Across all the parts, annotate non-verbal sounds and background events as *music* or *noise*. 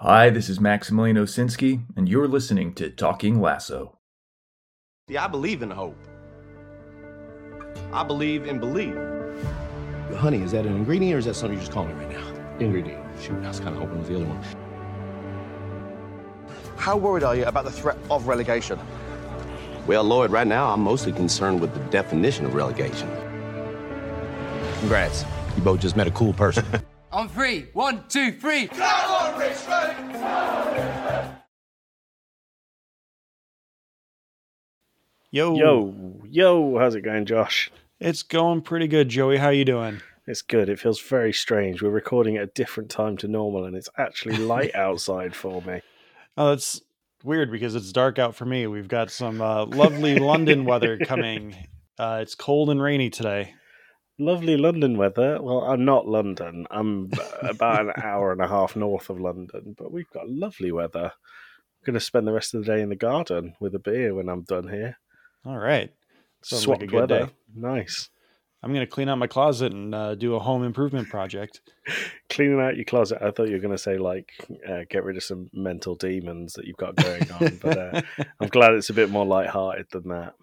Hi, this is Maximilian Osinski, and you're listening to Talking Lasso. Yeah, I believe in hope. I believe in believe. Honey, is that an ingredient or is that something you're just calling me right now? Ingredient. Shoot, I was kind of hoping it was the other one. How worried are you about the threat of relegation? Well, Lloyd, right now I'm mostly concerned with the definition of relegation. Congrats. You both just met a cool person. *laughs* On three. One, two, three. Yo, Yo, yo, how's it going, Josh? it's going pretty good, Joey. How you doing? It's good. It feels very strange. We're recording at a different time to normal, and it's actually *laughs* light outside for me. Oh, that's weird because it's dark out for me. We've got some uh, lovely London weather *laughs* coming. Uh, it's cold and rainy today. Lovely London weather. Well, I'm not London. I'm *laughs* about an hour and a half north of London, but we've got lovely weather. I'm going to spend the rest of the day in the garden with a beer when I'm done here. All right, sounds Swapped like a good weather. day. Nice. I'm gonna clean out my closet and uh, do a home improvement project. *laughs* Cleaning out your closet. I thought you were going to say, like, uh, get rid of some mental demons that you've got going on, but uh, *laughs* I'm glad it's a bit more light-hearted than that.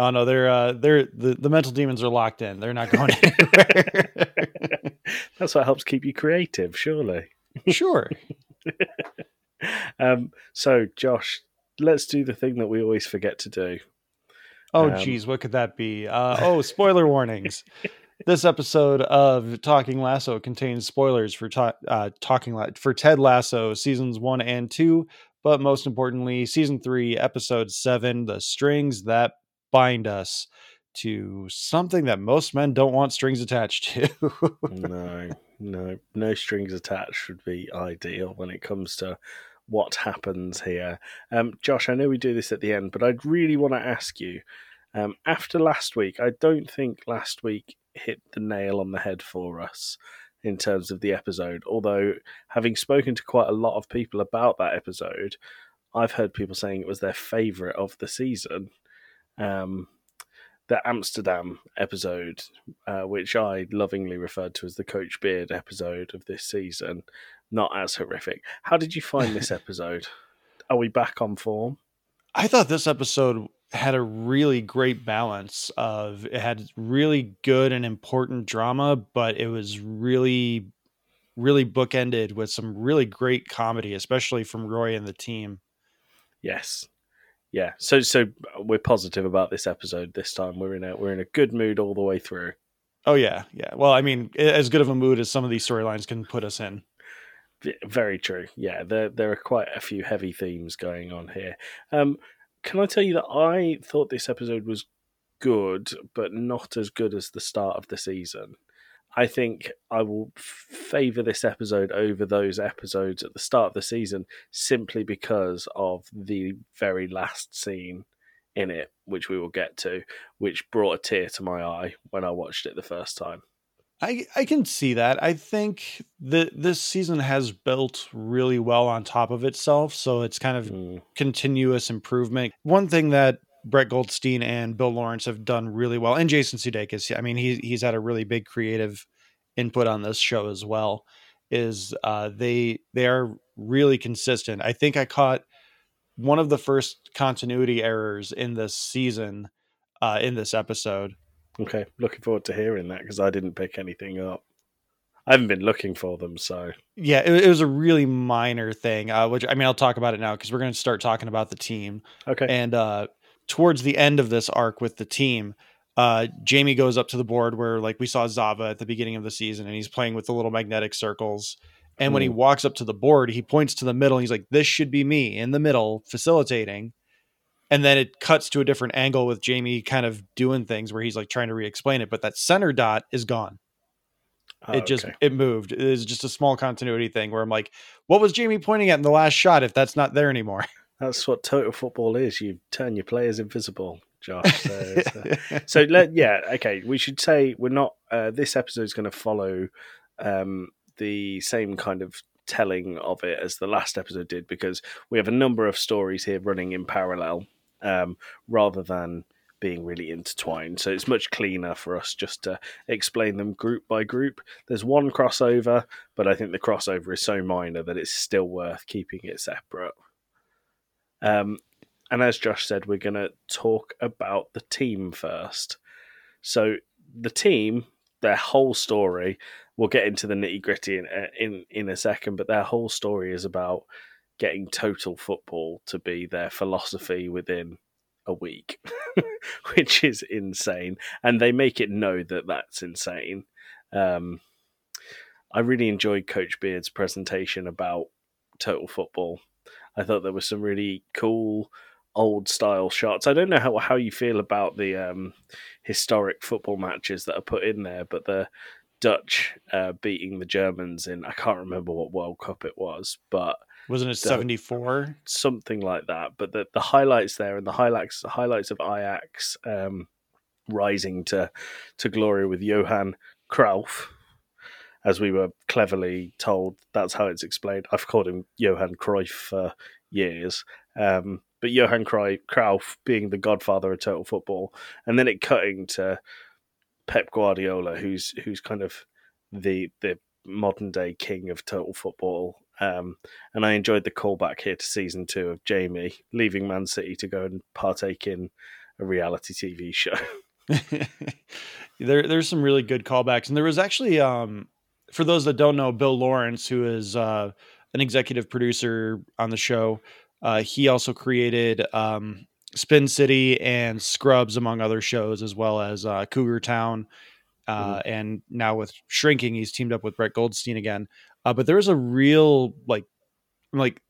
Oh no, they're uh, they're the, the mental demons are locked in. They're not going *laughs* anywhere. That's what helps keep you creative, surely. sure. *laughs* Um, so, Josh, let's do the thing that we always forget to do. Oh, Um, geez, what could that be? Uh, oh, spoiler warnings. *laughs* This episode of Talking Lasso contains spoilers for ta- uh, Talking La- for Ted Lasso seasons one and two, but most importantly, season three, episode seven, "The Strings That Bind Us." To something that most men don't want strings attached to. no, *laughs* no, no strings attached would be ideal when it comes to what happens here. Um, Josh, I know we do this at the end, but I'd really want to ask you. Um, after last week, I don't think last week hit the nail on the head for us in terms of the episode. Although, having spoken to quite a lot of people about that episode, I've heard people saying it was their favourite of the season. Um, the Amsterdam episode, uh, which I lovingly referred to as the Coach Beard episode of this season, not as horrific. How did you find this *laughs* episode? Are we back on form? I thought this episode had a really great balance of it had really good and important drama, but it was really, really bookended with some really great comedy, especially from Roy and the team. Yes. Yeah. So so we're positive about this episode this time. We're in a we're in a good mood all the way through. Oh yeah, yeah. Well, I mean, as good of a mood as some of these storylines can put us in. Very true. Yeah, there there are quite a few heavy themes going on here. Um, can I tell you that I thought this episode was good, but not as good as the start of the season. I think I will favor this episode over those episodes at the start of the season simply because of the very last scene in it, which we will get to, which brought a tear to my eye when I watched it the first time. I I can see that. I think that this season has built really well on top of itself, so it's kind of Mm. continuous improvement. One thing that Brett Goldstein and Bill Lawrence have done really well, and Jason Sudeikis, I mean, he he's had a really big creative input on this show as well. Is uh, they they are really consistent. I think I caught one of the first continuity errors in this season, uh, in this episode. Okay, looking forward to hearing that because I didn't pick anything up. I haven't been looking for them, so Yeah, it, it was a really minor thing. Uh, which I mean, I'll talk about it now because we're going to start talking about the team. okay. And uh, towards the end of this arc with the team, uh, Jamie goes up to the board where, like, we saw Zava at the beginning of the season, and he's playing with the little magnetic circles. And when he Mm. walks up to the board, he points to the middle. And he's like, "This should be me in the middle, facilitating." And then it cuts to a different angle with Jamie kind of doing things where he's like trying to re-explain it, but that center dot is gone Oh, it just okay. it moved. It is just a small continuity thing where I'm like, what was Jamie pointing at in the last shot if that's not there anymore? *laughs* That's what total football is. You turn your players invisible, Josh. *laughs* So, uh, so let yeah, okay. We should say we're not. Uh, this episode is going to follow um, the same kind of telling of it as the last episode did because we have a number of stories here running in parallel, um, rather than being really intertwined. So it's much cleaner for us just to explain them group by group. There's one crossover, but I think the crossover is so minor that it's still worth keeping it separate. Um, and as Josh said, we're going to talk about the team first. So the team, their whole story, we'll get into the nitty gritty in, in in a second, but their whole story is about getting total football to be their philosophy within a week, *laughs* which is insane. And they make it know that that's insane. Um, I really enjoyed Coach Beard's presentation about total football. I thought there were some really cool old style shots. I don't know how how you feel about the um, historic football matches that are put in there, but the Dutch uh, beating the Germans in I can't remember what World Cup it was, but wasn't it seventy four? Something like that. But the the highlights there and the highlights the highlights of Ajax um, rising to to glory with Johan Cruyff, as we were cleverly told. That's how it's explained. I've called him Johan Cruyff for years. Um, but Johan Cruyff being the godfather of total football, and then it cutting to Pep Guardiola, who's who's kind of the the modern day king of total football. Um, and I enjoyed the callback here to season two of Jamie leaving Man City to go and partake in a reality TV show. *laughs* there, there's some really good callbacks, and there was actually, um, for those that don't know, Bill Lawrence, who is uh, an executive producer on the show, uh, he also created um, Spin City and Scrubs, among other shows, as well as uh, Cougar Town. Uh, mm-hmm. And now with Shrinking, he's teamed up with Brett Goldstein again. Uh, but there is a real like like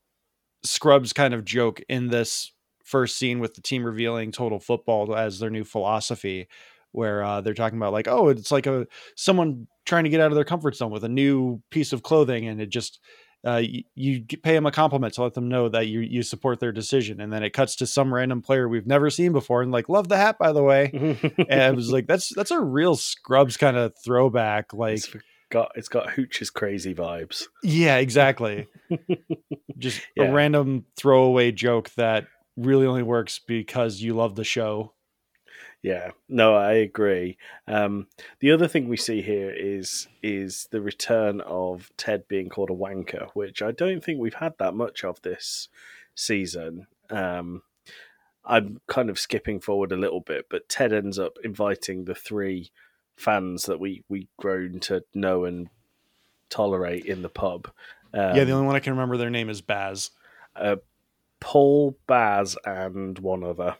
Scrubs kind of joke in this first scene with the team revealing total football as their new philosophy where uh, they're talking about like oh it's like a someone trying to get out of their comfort zone with a new piece of clothing and it just uh, you, you, pay them a compliment to let them know that you you support their decision, and then it cuts to some random player we've never seen before, and like, love the hat by the way, *laughs* and it was like that's that's a real Scrubs kind of throwback. Like, it's got it's got Hooch's crazy vibes. Yeah, exactly. *laughs* Just yeah. a random throwaway joke that really only works because you love the show. Yeah, no, I agree. Um, the other thing we see here is is the return of Ted being called a wanker, which I don't think we've had that much of this season. Um, I'm kind of skipping forward a little bit, but Ted ends up inviting the three fans that we we grown to know and tolerate in the pub. Um, yeah, the only one I can remember their name is Baz. Uh, Paul, Baz, and one other.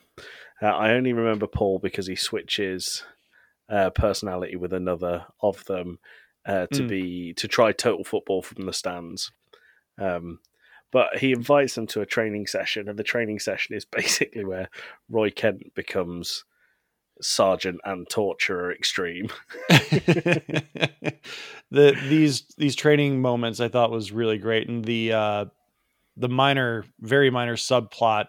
Uh, I only remember Paul because he switches uh, personality with another of them uh, to mm. be to try total football from the stands. Um, but he invites them to a training session, and the training session is *laughs* basically where Roy Kent becomes sergeant and torturer extreme. *laughs* *laughs* the these these training moments I thought was really great, and the uh, the minor, very minor subplot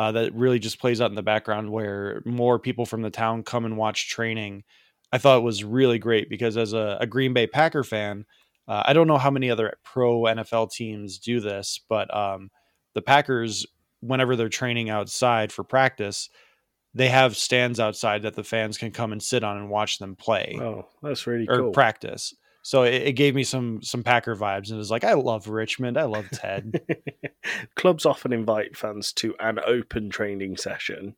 uh, that really just plays out in the background where more people from the town come and watch training. I thought it was really great because as a, a Green Bay Packer fan, uh, I don't know how many other pro NFL teams do this, but um, the Packers, whenever they're training outside for practice, they have stands outside that the fans can come and sit on and watch them play. Oh, that's really or cool. practice. So it, it, gave me some some Packer vibes, and it was like, I love Richmond, I love Ted. *laughs* Clubs often invite fans to an open training session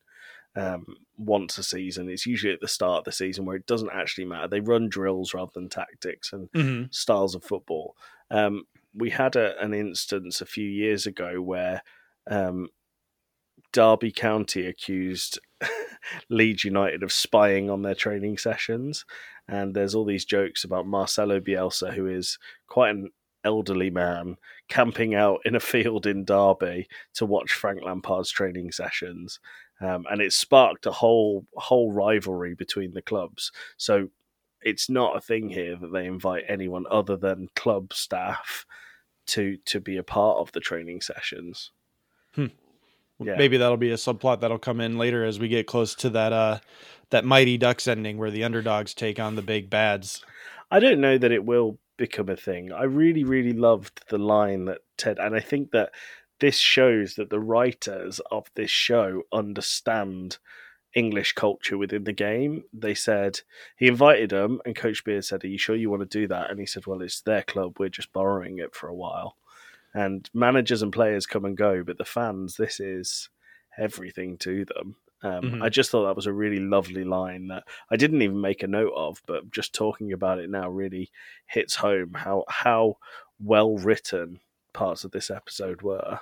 um, once a season. It's usually at the start of the season where it doesn't actually matter. They run drills rather than tactics and mm-hmm. styles of football. Um, we had a, an instance a few years ago where um, Derby County accused *laughs* Leeds United of spying on their training sessions and there's all these jokes about Marcelo Bielsa, who is quite an elderly man camping out in a field in Derby to watch Frank Lampard's training sessions, um, and it sparked a whole whole rivalry between the clubs. So it's not a thing here that they invite anyone other than club staff to to be a part of the training sessions. Hmm. Yeah. Maybe that'll be a subplot that'll come in later as we get close to that uh that Mighty Ducks ending where the underdogs take on the big bads. I don't know that it will become a thing. I really, really loved the line that Ted, and I think that this shows that the writers of this show understand English culture within the game. They said he invited them, and Coach Beard said, "Are you sure you want to do that?" And he said, "Well, it's their club. We're just borrowing it for a while." And managers and players come and go, but the fans, this is everything to them. Um, Mhm. I just thought that was a really lovely line that I didn't even make a note of, but just talking about it now really hits home how how well written parts of this episode were.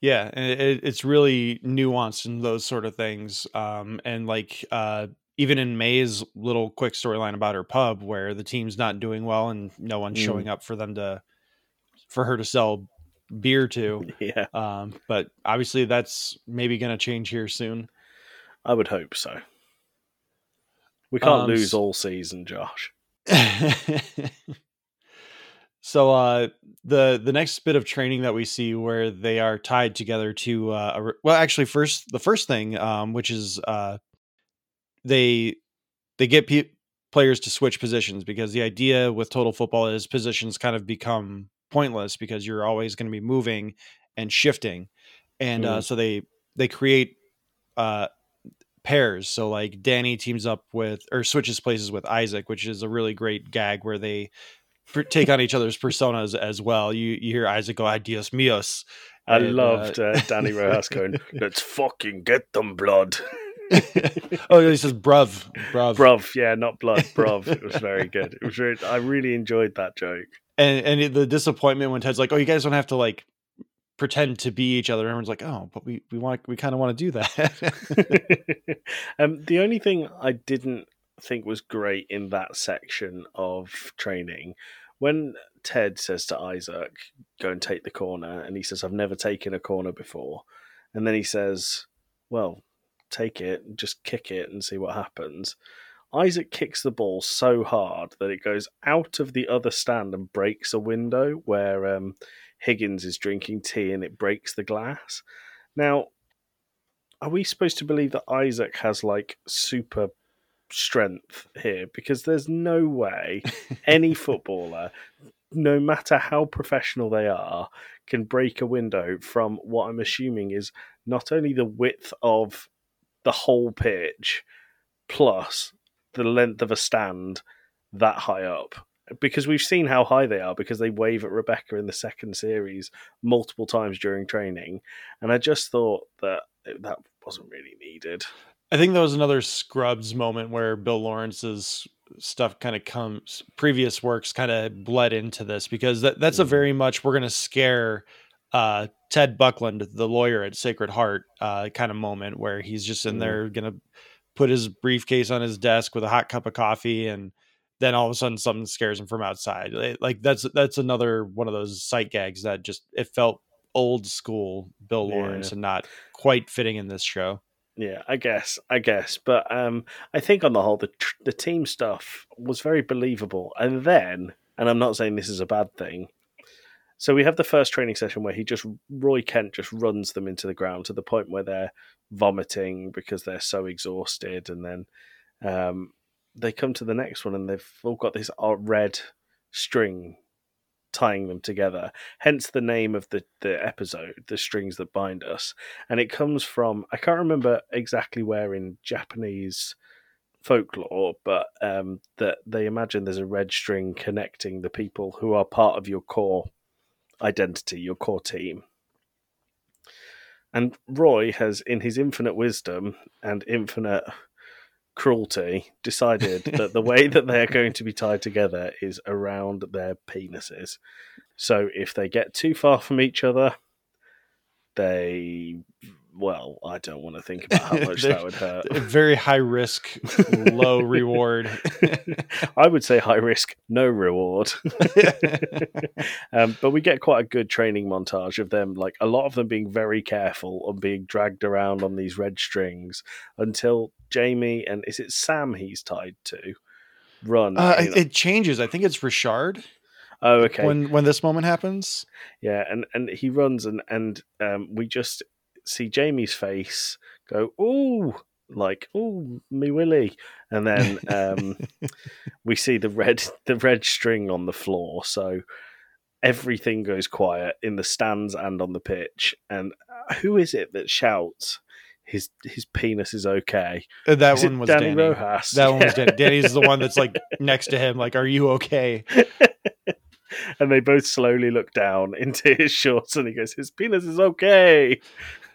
Yeah, it, it's really nuanced in those sort of things. Um, and like uh, even in May's little quick storyline about her pub, where the team's not doing well and no one's Mm. showing up for them to for her to sell beer to. *laughs* Yeah, Um, but obviously, that's maybe going to change here soon. I would hope so. We can't Um, lose all season, Josh. *laughs* so uh the the next bit of training that we see where they are tied together to uh a well actually first the first thing um which is uh they they get pe- players to switch positions because the idea with total football is positions kind of become pointless because you're always going to be moving and shifting and uh Mm. so they they create uh pairs so like danny teams up with or switches places with isaac which is a really great gag where they take on each other's personas as well you you hear isaac go adios mios I And, uh, loved uh, Danny Rojas going, *laughs* "Let's fucking get them blood." *laughs* oh he says bruv bruv Bruv, yeah, not blood, bruv. It was very good. It was really, I really enjoyed that joke. And and the disappointment when Ted's like, "Oh, you guys don't have to like pretend to be each other." Everyone's like, "Oh, but we we want we kind of want to do that." *laughs* um, the only thing I didn't think was great in that section of training, when Ted says to Isaac, "Go and take the corner," and he says, "I've never taken a corner before," and then he says, "Well, take it, just kick it, and see what happens." Isaac kicks the ball so hard that it goes out of the other stand and breaks a window where um, Higgins is drinking tea and it breaks the glass. Now, are we supposed to believe that Isaac has like super strength here? Because there's no way *laughs* any footballer, no matter how professional they are, can break a window from what I'm assuming is not only the width of the whole pitch plus the length of a stand that high up. Because we've seen how high they are because they wave at Rebecca in the second series multiple times during training. And I just thought that that wasn't really needed. I think that was another Scrubs moment where Bill Lawrence's stuff kind of comes previous works kind of bled into this because that, that's a Mhm. very much we're going to scare uh, Ted Buckland, the lawyer at Sacred Heart, uh, kind of moment where he's just in Mhm. there going to put his briefcase on his desk with a hot cup of coffee and then all of a sudden something scares him from outside. Like that's that's another one of those sight gags that just it felt old school Bill Yeah. Lawrence and not quite fitting in this show. Yeah, I guess, I guess, but um, I think on the whole, the tr- the team stuff was very believable. And then, and I'm not saying this is a bad thing. So we have the first training session where he just Roy Kent just runs them into the ground to the point where they're vomiting because they're so exhausted, and then um, they come to the next one and they've all got this red string tying them together. Hence the name of the the episode, the strings that bind us. And it comes from I can't remember exactly where in Japanese folklore, but um, that they imagine there's a red string connecting the people who are part of your core identity, your core team. And Roy has, in his infinite wisdom and infinite cruelty, decided that the way that they are going to be tied together is around their penises. So if they get too far from each other, they well, I don't want to think about how much *laughs* that would hurt. very high risk, low *laughs* reward. I would say high risk, no reward. *laughs* um, but we get quite a good training montage of them, like a lot of them being very careful and being dragged around on these red strings until Jamie and is it Sam he's tied to run? Uh, it, it changes. I think it's Richard oh, okay. when when this moment happens. Yeah, and and he runs and and um, we just see Jamie's face go, "Ooh," like "Ooh, me willy," and then um, *laughs* we see the red the red string on the floor. So everything goes quiet in the stands and on the pitch. And uh, who is it that shouts? his his penis is okay. Uh, That Is one was Danny Danny. Rojas? That one was Danny. Danny's the one that's like *laughs* next to him. Like, are you okay? *laughs* and they both slowly look down *laughs* into his shorts, and he goes, "His penis is okay."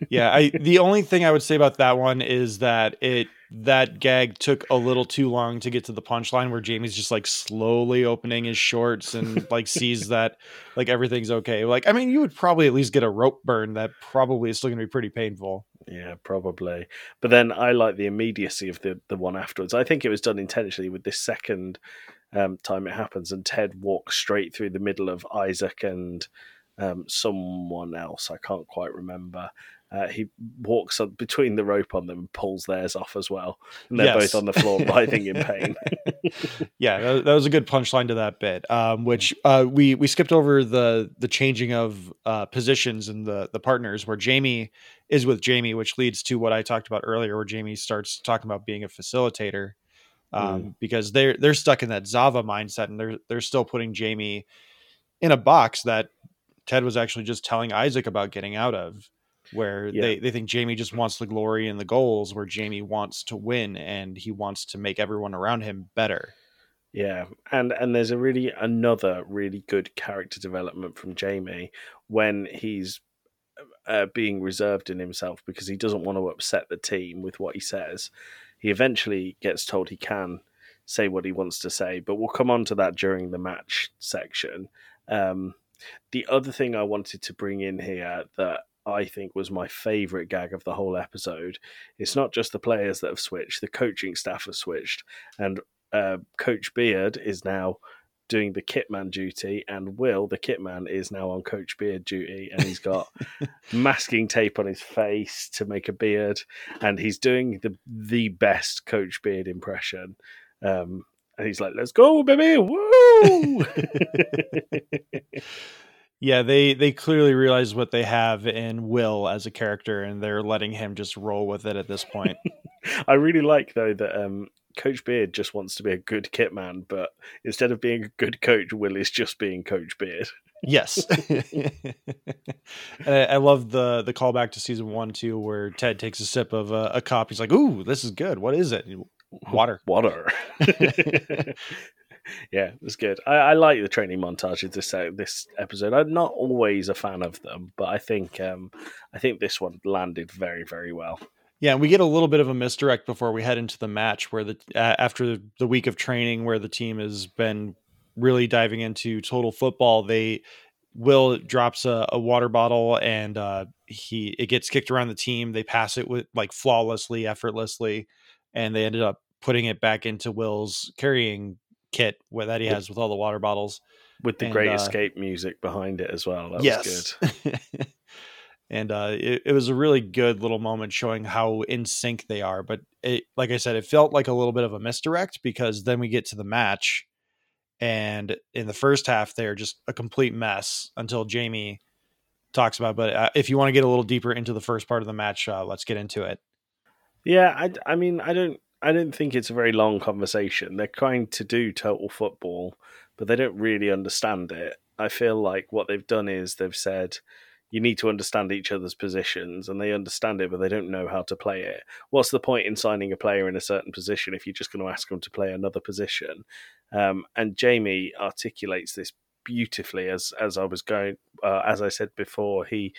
Yeah. I *laughs* the only thing I would say about that one is that it that gag took a little too long to get to the punchline where Jamie's just like slowly opening his shorts and like sees *laughs* that like everything's okay. Like, I mean, you would probably at least get a rope burn that probably is still gonna be pretty painful. Yeah, probably. But then I like the immediacy of the the one afterwards. I think it was done intentionally with this second um, time it happens, and Ted walks straight through the middle of Isaac and um, someone else. I can't quite remember. Uh, he walks up between the rope on them and pulls theirs off as well, and they're Yes. both on the floor *laughs* writhing in pain. *laughs* yeah that, that was a good punchline to that bit um, which uh, we we skipped over the the changing of uh, positions and the the partners where jamie is with jamie which leads to what i talked about earlier where jamie starts talking about being a facilitator um, because they're they're stuck in that zava mindset and they're they're still putting jamie in a box that ted was actually just telling isaac about getting out of where Yeah. they, they think Jamie just wants the glory and the goals, where Jamie wants to win and he wants to make everyone around him better. Yeah, and and there's a really another really good character development from Jamie when he's uh, being reserved in himself because he doesn't want to upset the team with what he says. He eventually gets told he can say what he wants to say, but we'll come on to that during the match section. Um, the other thing I wanted to bring in here that I think was my favorite gag of the whole episode. It's not just the players that have switched; the coaching staff have switched, and uh, Coach Beard is now doing the kitman duty, and Will, the kitman, is now on Coach Beard duty, and he's got *laughs* masking tape on his face to make a beard, and he's doing the the best Coach Beard impression. Um, and he's like, "Let's go, baby! Woo!" *laughs* Yeah, they they clearly realize what they have in Will as a character, and they're letting him just roll with it at this point. *laughs* I really like though that um, Coach Beard just wants to be a good kit man, but instead of being a good coach, Will is just being Coach Beard. yes, *laughs* I love the the callback to season one too, where Ted takes a sip of a, a cup. He's like, "Ooh, this is good. What is it? Water." *laughs* Water. *laughs* yeah, it was good. I, I like the training montages this uh, this episode. I'm not always a fan of them, but I think um, I think this one landed very very well. Yeah, we get a little bit of a misdirect before we head into the match, where the uh, after the week of training, where the team has been really diving into total football, they Will drops a, a water bottle and uh, he it gets kicked around the team. They pass it with like flawlessly, effortlessly, and they ended up putting it back into Will's carrying kit where that he has with all the water bottles. With the And, Great uh, Escape music behind it as well. That was yes. good. *laughs* and uh, it, it was a really good little moment showing how in sync they are. But it, like I said, it felt like a little bit of a misdirect because then we get to the match, and in the first half they're just a complete mess until Jamie talks about. But uh, if you want to get a little deeper into the first part of the match, uh, let's get into it. Yeah, I, I mean, I don't, I don't think it's a very long conversation. They're trying to do total football, but they don't really understand it. I feel like what they've done is they've said you need to understand each other's positions, and they understand it, but they don't know how to play it. What's the point in signing a player in a certain position if you're just going to ask them to play another position? Um, and Jamie articulates this beautifully as as I was going, uh, as I said before. He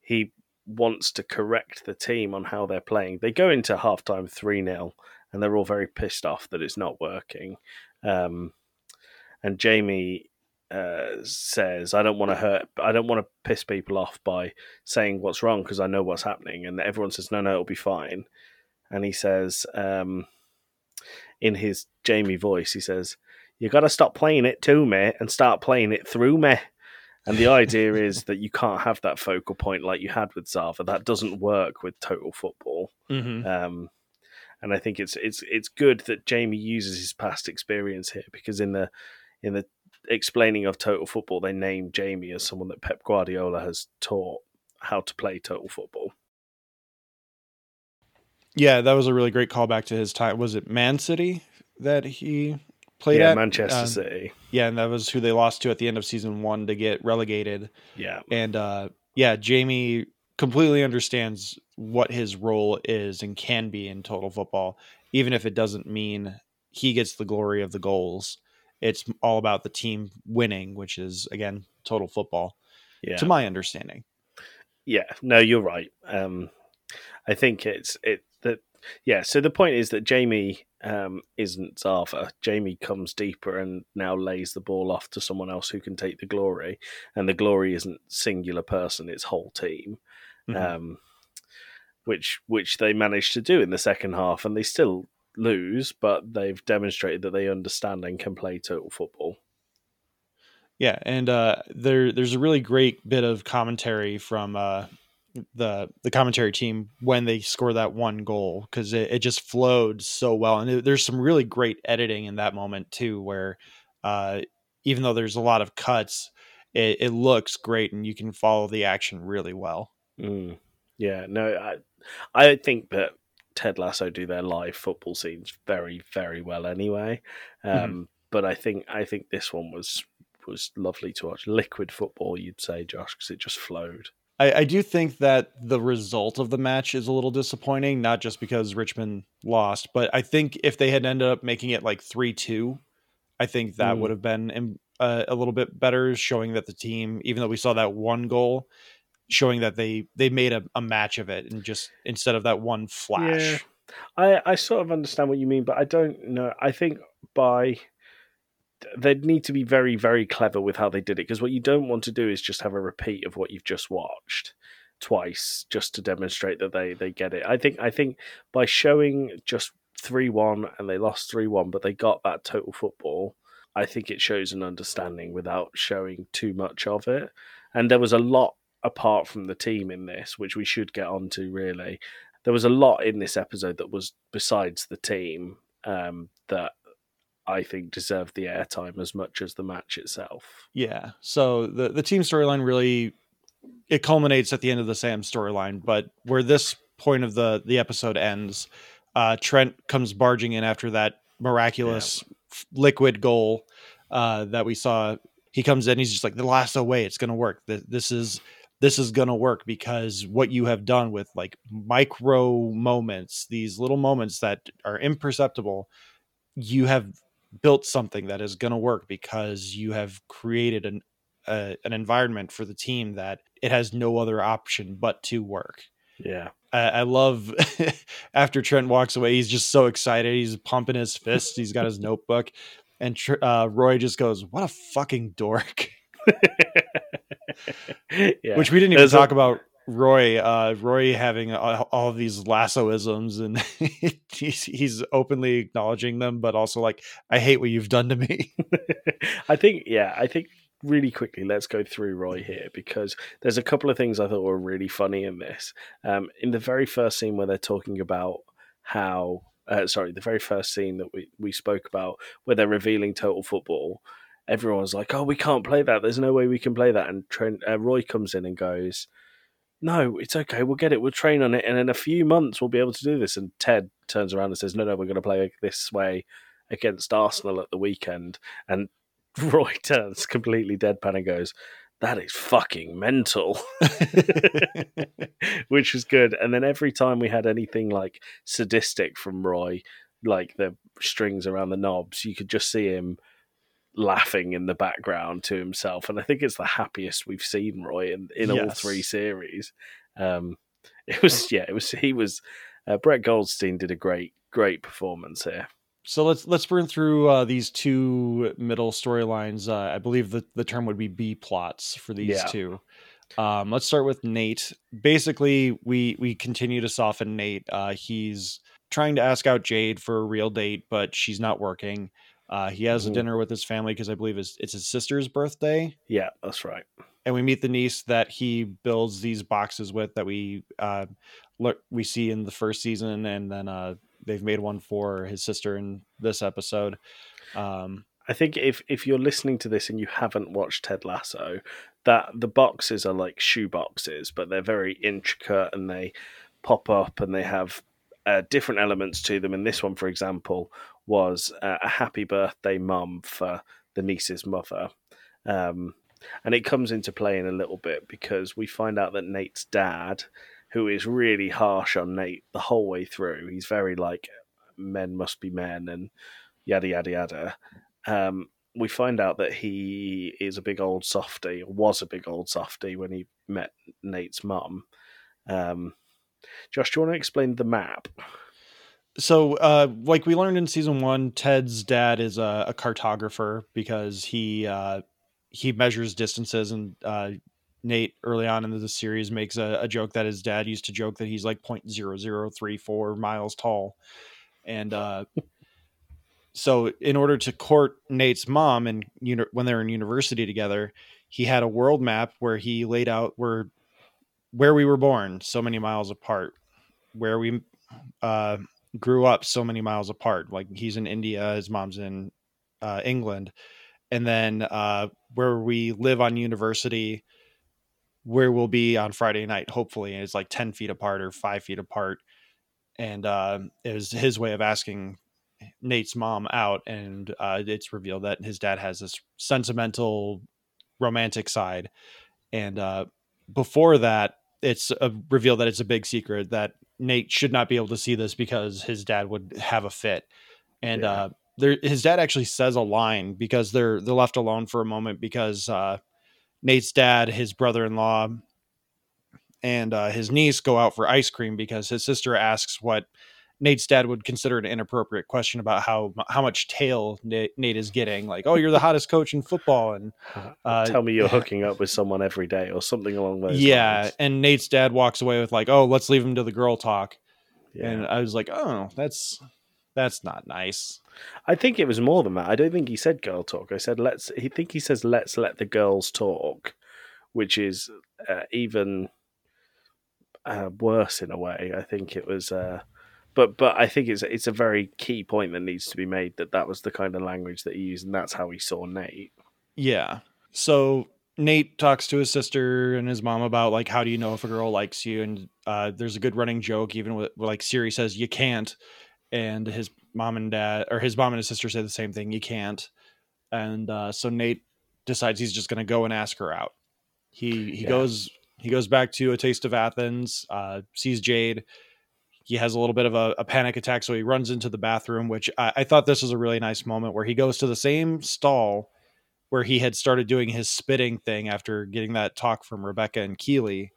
he wants to correct the team on how they're playing. They go into halftime 3 0 and they're all very pissed off that it's not working. Um, and Jamie uh, says, I don't want to hurt, I don't want to piss people off by saying what's wrong because I know what's happening. And everyone says, no, no, it'll be fine. And he says, um, in his Jamie voice, he says, You got to stop playing it to me and start playing it through me. And the idea *laughs* is that you can't have that focal point like you had with Zava. That doesn't work with total football. Mm-hmm. Um, and I think it's it's it's good that Jamie uses his past experience here because in the in the explaining of total football, they name Jamie as someone that Pep Guardiola has taught how to play total football. Yeah, that was a really great callback to his time. Was it Man City that he played yeah, at? Manchester Um, City. Yeah, and that was who they lost to at the end of season one to get relegated. Yeah, And uh, yeah, Jamie completely understands what his role is and can be in total football, even if it doesn't mean he gets the glory of the goals. It's all about the team winning, which is again total football, Yeah. to my understanding. Yeah, no, you're right. Um, I think it's it that yeah. So the point is that Jamie um, isn't Zava. Jamie comes deeper and now lays the ball off to someone else who can take the glory, and the glory isn't singular person; it's whole team. Mhm. Um, which which they managed to do in the second half, and they still lose, but they've demonstrated that they understand and can play total football. Yeah, and uh, there there's a really great bit of commentary from uh, the the commentary team when they score that one goal because it, it just flowed so well, and it- there's some really great editing in that moment too, where uh, even though there's a lot of cuts, it, it looks great and you can follow the action really well. Mm. Yeah, no, I I think that Ted Lasso do their live football scenes very, very well anyway. Um, But I think I think this one was was lovely to watch. Liquid football, you'd say, Josh, because it just flowed. I, I do think that the result of the match is a little disappointing, not just because Richmond lost, but I think if they had ended up making it like 3 2, I think that Mm. would have been uh, a little bit better, showing that the team, even though we saw that one goal, showing that they they made a, a match of it and just instead of that one flash. Yeah. I I sort of understand what you mean, but I don't know. I think by they'd need to be very, very clever with how they did it because what you don't want to do is just have a repeat of what you've just watched twice just to demonstrate that they they get it. I think I think by showing just three one and they lost three one, but they got that total football. I think it shows an understanding without showing too much of it. And there was a lot apart from the team in this, which we should get onto really. There was a lot in this episode that was besides the team um, that I think deserved the airtime as much as the match itself. Yeah. So the the team storyline really it culminates at the end of the Sam storyline, but where this point of the the episode ends, uh, Trent comes barging in after that miraculous f- liquid goal uh, that we saw. He comes in, he's just like the last way it's going to work. Th- This is this is going to work because what you have done with like micro moments, these little moments that are imperceptible, you have built something that is going to work because you have created an uh, an environment for the team that it has no other option but to work. Yeah. I, I love *laughs* after Trent walks away, he's just so excited. He's pumping his fists. He's got his notebook, and uh, Roy just goes, "What a fucking dork!" *laughs* yeah. Which we didn't even There's a- talk about. Roy, uh, Roy having all, all of these lassoisms, and *laughs* he's, he's openly acknowledging them, but also like, "I hate what you've done to me." *laughs* I think, yeah, I think really quickly, let's go through Roy here because there's a couple of things I thought were really funny in this. Um, in the very first scene where they're talking about how, uh, sorry, the very first scene that we, we spoke about where they're revealing total football, everyone's like, oh, we can't play that. There's no way we can play that. And Trent, uh, Roy comes in and goes, no, it's okay. We'll get it. We'll train on it. And in a few months, we'll be able to do this. And Ted turns around and says, no, no, we're going to play this way against Arsenal at the weekend. And *laughs* Roy turns completely deadpan and goes, that is fucking mental, *laughs* which was good. And then every time we had anything like sadistic from Roy, like the strings around the knobs, you could just see him laughing in the background to himself. And I think it's the happiest we've seen Roy in, in all three series. Um, *laughs* it was, yeah, it was, he was, uh, Brett Goldstein did a great, great performance here. So let's let's burn through uh, these two middle storylines. Uh, I believe the, the term would be B plots for these Yeah. two. Um, let's start with Nate. Basically, we we continue to soften Nate. Uh, he's trying to ask out Jade for a real date, but she's not working. Uh, he has Mhm. a dinner with his family because I believe it's, it's his sister's birthday, Yeah, that's right. and we meet the niece that he builds these boxes with that we uh, look we see in the first season, and then uh, they've made one for his sister in this episode. Um, I think if if you're listening to this and you haven't watched Ted Lasso, that the boxes are like shoe boxes, but they're very intricate and they pop up and they have uh, different elements to them. And this one, for example, was uh, a happy birthday mum for the niece's mother. Um, and it comes into play in a little bit because we find out that Nate's dad, who is really harsh on Nate the whole way through, he's very like men must be men and yada yada yada. Um, we find out that he is a big old softy, was a big old softy when he met Nate's mum. Um, Josh, do you want to explain the map? So, uh, like we learned in season one, Ted's dad is a, a cartographer because he uh, he measures distances, and uh, Nate early on in the series makes a, a, joke that his dad used to joke that he's like 0.0034 miles tall, and uh, so in order to court Nate's mom and uni- when they were in university together, he had a world map where he laid out where where we were born, so many miles apart, where we uh, grew up so many miles apart. Like he's in India, his mom's in uh, England, and then uh, where we live on university, where we'll be on Friday night. Hopefully, is like ten feet apart or five feet apart, and uh, it was his way of asking Nate's mom out, and uh, it's revealed that his dad has this sentimental, romantic side, and uh, before that, it's revealed that it's a big secret that Nate should not be able to see this because his dad would have a fit. And yeah. uh, there, his dad actually says a line because they're they're left alone for a moment because uh, Nate's dad, his brother-in-law, and uh, his niece go out for ice cream because his sister asks what Nate's dad would consider an inappropriate question about how how much tail Nate, Nate is getting. Like, oh, you're the hottest coach in football, and uh, tell me you're *laughs* hooking up with someone every day or something along those. Lines. Yeah, lines. and Nate's dad walks away with like, oh, let's leave him to the girl talk. Yeah. And I was like, oh, that's that's not nice. I think it was more than that. I don't think he said girl talk. I said let's. He think he says let's let the girls talk, which is uh, even uh, worse in a way. I think it was. Uh, but but I think it's it's a very key point that needs to be made that that was the kind of language that he used, and that's how he saw Nate. Yeah. So Nate talks to his sister and his mom about like how do you know if a girl likes you, and uh, there's a good running joke even with like Siri says you can't, and his mom and dad or his mom and his sister say the same thing you can't, and uh, so Nate decides he's just going to go and ask her out. He he yeah. goes he goes back to a taste of Athens, uh, sees Jade he has a little bit of a, a, panic attack, so he runs into the bathroom. Which I, I, thought this was a really nice moment where he goes to the same stall where he had started doing his spitting thing after getting that talk from Rebecca and Keeley,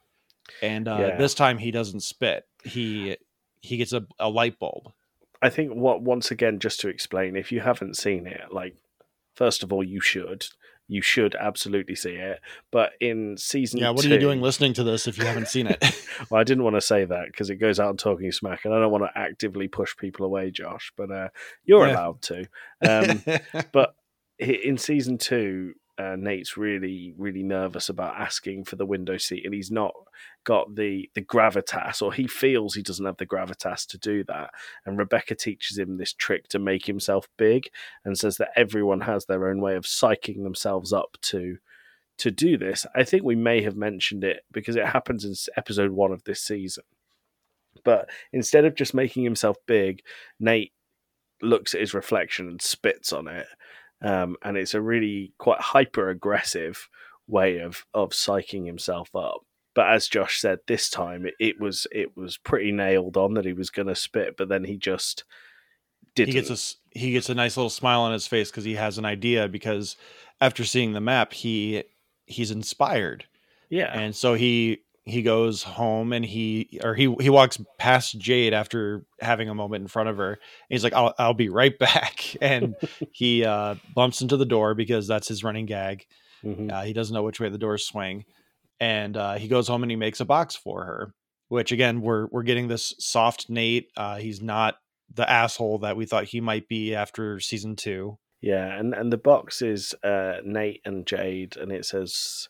and uh, yeah. this time he doesn't spit. He he gets a, a light bulb. I think what once again, just to explain, if you haven't seen it, like first of all, you should you should absolutely see it. But in season, yeah, what two, are you doing listening to this if you haven't seen it? *laughs* well, I didn't want to say that because it goes out and Talking SMAC, and I don't want to actively push people away, Josh. But uh, you're yeah. allowed to. Um, *laughs* but in season two, uh, Nate's really, really nervous about asking for the window seat, and he's not got the the gravitas, or he feels he doesn't have the gravitas to do that. And Rebecca teaches him this trick to make himself big, and says that everyone has their own way of psyching themselves up to to do this. I think we may have mentioned it because it happens in episode one of this season. But instead of just making himself big, Nate looks at his reflection and spits on it um, and it's a really quite hyper aggressive way of of psyching himself up. But as Josh said, this time it, it was it was pretty nailed on that he was going to spit, but then he just did. He gets a he gets a nice little smile on his face because he has an idea. Because after seeing the map, he he's inspired. Yeah, and so he he goes home and he or he he walks past Jade after having a moment in front of her. he's like, "I'll I'll be right *laughs* back," and he uh, bumps into the door because that's his running gag. Mm-hmm. Uh, he doesn't know which way the doors swing, and uh, he goes home and he makes a box for her. Which again, we're we're getting this soft Nate. Uh, he's not the asshole that we thought he might be after season two. Yeah, and and the box is uh, Nate and Jade, and it says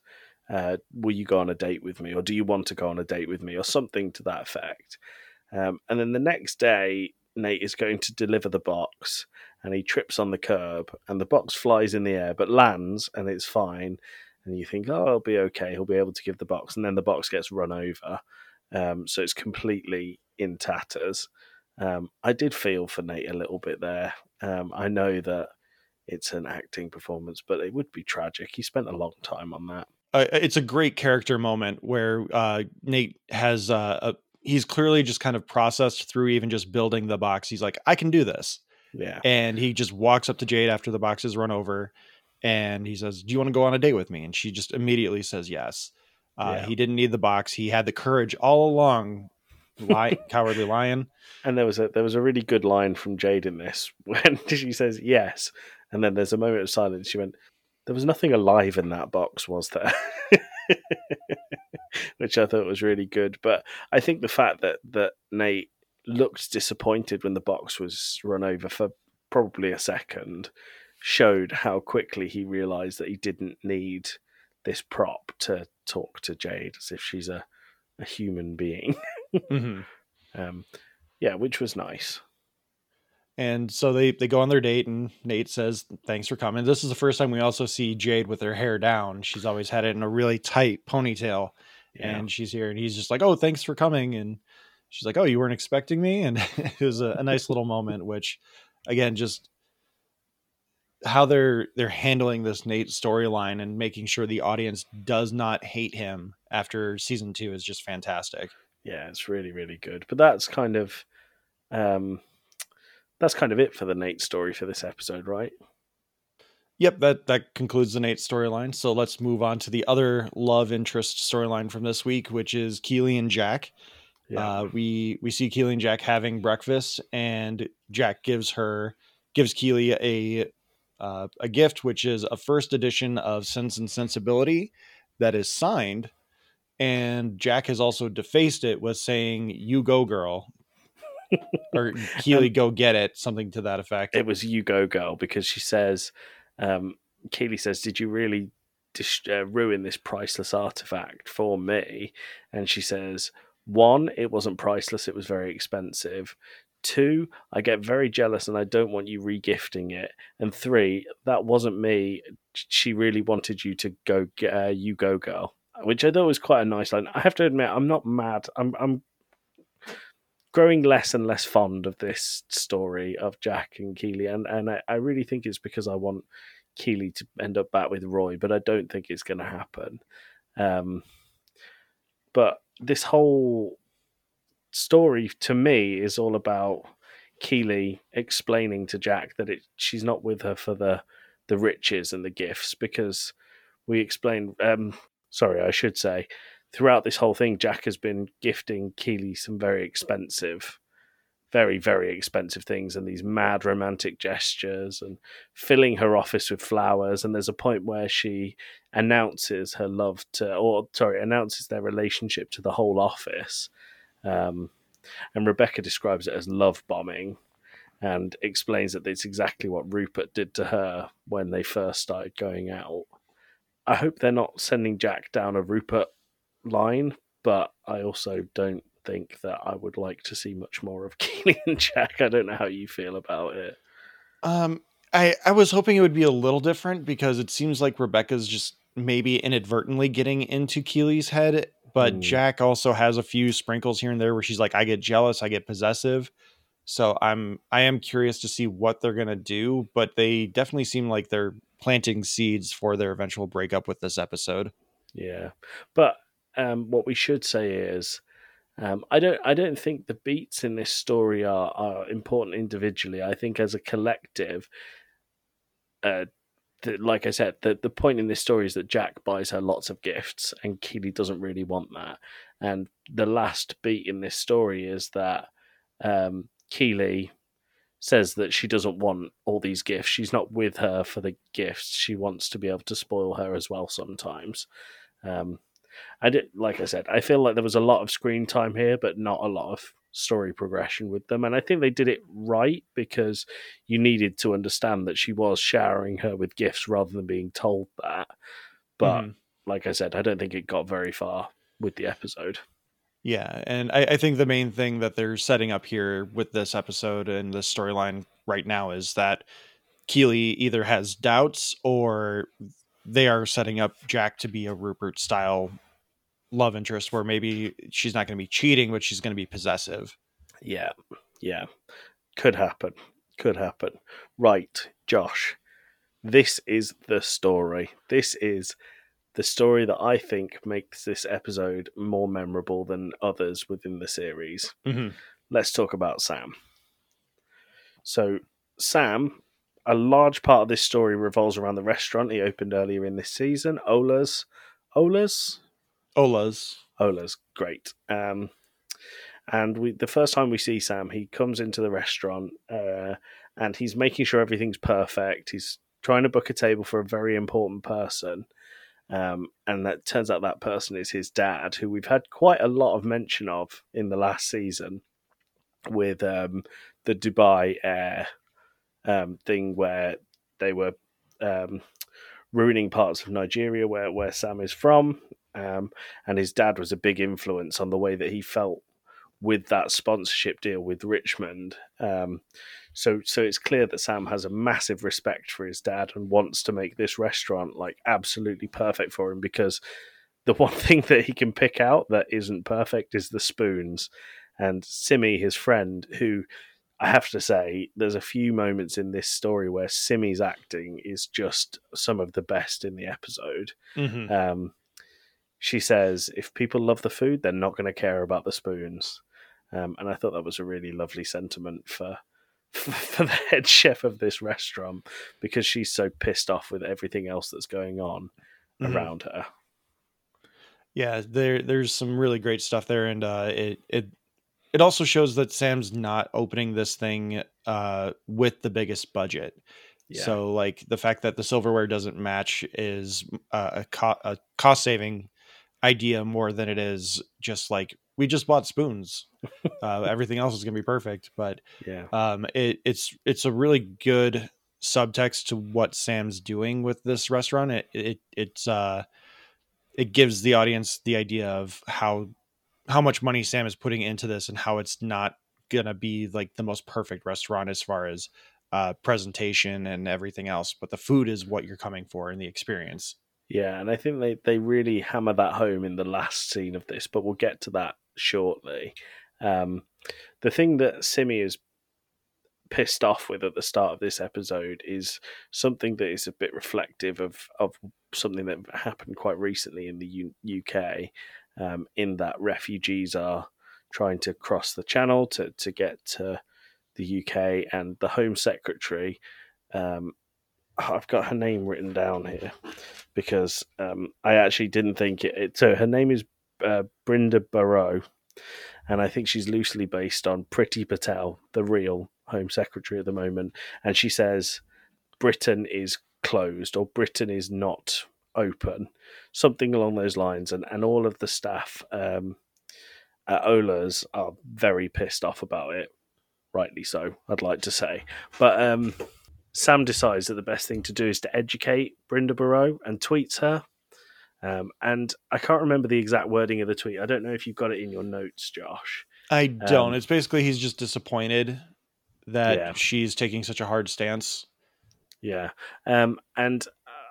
uh, will you go on a date with me or do you want to go on a date with me or something to that effect um, and then the next day nate is going to deliver the box and he trips on the curb and the box flies in the air but lands and it's fine and you think oh he'll be okay he'll be able to give the box and then the box gets run over um, so it's completely in tatters um, i did feel for nate a little bit there um, i know that it's an acting performance, but it would be tragic. He spent a long time on that. Uh, it's a great character moment where uh, Nate has uh, a, he's clearly just kind of processed through even just building the box. He's like, I can do this. Yeah. And he just walks up to Jade after the box is run over and he says, Do you want to go on a date with me? And she just immediately says yes. Uh, Yeah. He didn't need the box. He had the courage all along. Li- *laughs* cowardly lion. And there was a there was a really good line from Jade in this *laughs* when she says yes, and then there's a moment of silence. She went, "There was nothing alive in that box, was there?" *laughs* Which I thought was really good. But I think the fact that that Nate looked disappointed when the box was run over for probably a second showed how quickly he realized that he didn't need this prop to talk to Jade as if she's a, a human being. Mhm. *laughs* Um, yeah, which was nice. And so they they go on their date, and Nate says, "Thanks for coming." This is the first time we also see Jade with her hair down. She's always had it in a really tight ponytail, Yeah. and she's here, and he's just like, "Oh, thanks for coming." And she's like, "Oh, you weren't expecting me," and *laughs* it was a, a nice little moment, which, again, just how they're they're handling this Nate storyline and making sure the audience does not hate him after season two is just fantastic. yeah, it's really really good. But that's kind of um, that's kind of it for the Nate story for this episode, right? Yep, that that concludes the Nate storyline. So let's move on to the other love interest storyline from this week, which is Keeley and Jack. Uh, we we see Keeley and Jack having breakfast, and Jack gives her gives Keeley a uh, a gift, which is a first edition of Sense and Sensibility that is signed, and Jack has also defaced it with saying "You go, girl," *laughs* or Keeley, go get it, something to that effect. it was you go girl because she says, um, Keeley says, "Did you really dis- uh, ruin this priceless artifact for me?" And she says, "One, it wasn't priceless; it was very expensive." Two, I get very jealous and I don't want you regifting it. And three, that wasn't me. She really wanted you to go uh, you go girl, which I thought was quite a nice line. I have to admit, I'm not mad. I'm I'm growing less and less fond of this story of Jack and Keeley, and and I, I really think it's because I want Keeley to end up back with Roy, but I don't think it's going to happen. Um, but this whole story to me is all about Keeley explaining to Jack that it she's not with her for the the riches and the gifts because we explained um sorry I should say throughout this whole thing Jack has been gifting Keeley some very expensive very very expensive things and these mad romantic gestures and filling her office with flowers. And there's a point where she announces her love to or sorry announces their relationship to the whole office um, and Rebecca describes it as love bombing and explains that it's exactly what Rupert did to her when they first started going out. I hope they're not sending Jack down a Rupert line, but I also don't think that I would like to see much more of *laughs* Keeley and Jack. I don't know how you feel about it. Um, I I was hoping it would be a little different because it seems like Rebecca's just maybe inadvertently getting into Keeley's head, but Mm. Jack also has a few sprinkles here and there where she's like, I get jealous, I get possessive. So I'm I am curious to see what they're gonna do, but they definitely seem like they're planting seeds for their eventual breakup with this episode. Yeah, but um, what we should say is, um, I don't, I don't think the beats in this story are are important individually. I think as a collective, uh, the, like I said, the the point in this story is that Jack buys her lots of gifts, and Keeley doesn't really want that. And the last beat in this story is that um, Keeley says that she doesn't want all these gifts. She's not with her for the gifts. She wants to be able to spoil her as well sometimes. Um, I did, like I said, I feel like there was a lot of screen time here, but not a lot of story progression with them. And I think they did it right because you needed to understand that she was showering her with gifts rather than being told that. But Mhm. like I said, I don't think it got very far with the episode. Yeah, and I, I think the main thing that they're setting up here with this episode and this storyline right now is that Keeley either has doubts or they are setting up Jack to be a Rupert style love interest where maybe she's not going to be cheating, but she's going to be possessive. Yeah, yeah, could happen, could happen. Right, Josh. this is the story. This is the story that I think makes this episode more memorable than others within the series. Mhm. Let's talk about Sam. So, Sam, a large part of this story revolves around the restaurant he opened earlier in this season, Ola's. Ola's? Ola's. Ola's great. Um, and we, the first time we see Sam, he comes into the restaurant uh, and he's making sure everything's perfect. He's trying to book a table for a very important person. Um, and that turns out that person is his dad, who we've had quite a lot of mention of in the last season with um, the Dubai Air um, thing where they were um, ruining parts of Nigeria where, where Sam is from. Um, and his dad was a big influence on the way that he felt with that sponsorship deal with Richmond. Um, so, so it's clear that Sam has a massive respect for his dad and wants to make this restaurant like absolutely perfect for him because the *laughs* one thing that he can pick out that isn't perfect is the spoons. And Simi, his friend, who I have to say, there's a few moments in this story where Simi's acting is just some of the best in the episode. Mhm. Um, she says, if people love the food, they're not going to care about the spoons. Um, and I thought that was a really lovely sentiment for *laughs* for the head chef of this restaurant because she's so pissed off with everything else that's going on Mhm. around her. Yeah, there there's some really great stuff there, and uh, it it it also shows that Sam's not opening this thing uh, with the biggest budget. Yeah. So like the fact that the silverware doesn't match is uh, a, co- a cost saving idea more than it is just like we just bought spoons. *laughs* uh, everything else is gonna be perfect, but Yeah. um, it, it's it's a really good subtext to what Sam's doing with this restaurant. It it it's uh it gives the audience the idea of how how much money Sam is putting into this and how it's not gonna be like the most perfect restaurant as far as uh presentation and everything else, but the food is what you're coming for and the experience. Yeah, and I think they, they really hammer that home in the last scene of this, but we'll get to that shortly. Um, the thing that Simi is pissed off with at the start of this episode is something that is a bit reflective of, of something that happened quite recently in the U- UK, um, in that refugees are trying to cross the channel to, to get to the UK, and the Home Secretary. Um, I've got her name written down here because um, I actually didn't think it, it. So her name is uh, Brinda Barrow, and I think she's loosely based on Priti Patel, the real Home Secretary at the moment. And she says Britain is closed or Britain is not open, something along those lines. And and all of the staff um, at Ola's are very pissed off about it. Rightly so, I'd like to say, but. Um, Sam decides that the best thing to do is to educate Brinda Barrow and tweets her. Um, and I can't remember the exact wording of the tweet. I don't know if you've got it in your notes, Josh. I don't. Um, it's basically he's just disappointed that Yeah. she's taking such a hard stance. Yeah. Um, and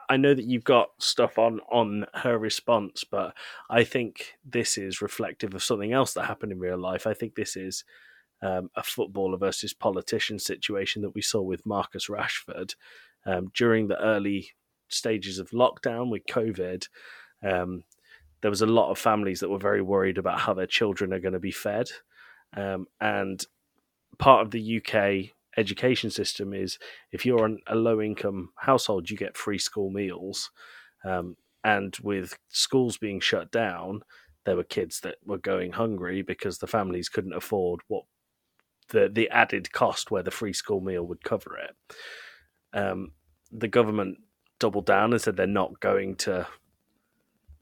I know that you've got stuff on on her response, but I think this is reflective of something else that happened in real life. I think this is um, a footballer versus politician situation that we saw with Marcus Rashford um, during the early stages of lockdown with COVID. Um, there was a lot of families that were very worried about how their children are going to be fed, um, and part of the UK education system is if you're an, a low income household, you get free school meals. Um, and with schools being shut down, there were kids that were going hungry because the families couldn't afford what the the added cost where the free school meal would cover it. Um, the government doubled down and said they're not going to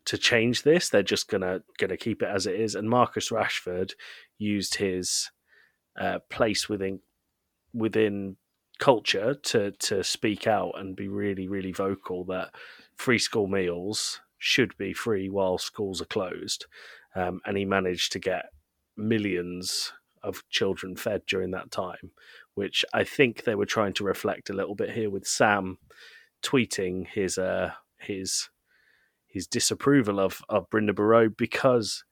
to change this. They're just gonna gonna keep it as it is. And Marcus Rashford used his uh, place within within culture to to speak out and be really really vocal that free school meals should be free while schools are closed. Um, and he managed to get millions of children fed during that time, which I think they were trying to reflect a little bit here with Sam tweeting his uh, his his disapproval of of Brinda Barrow because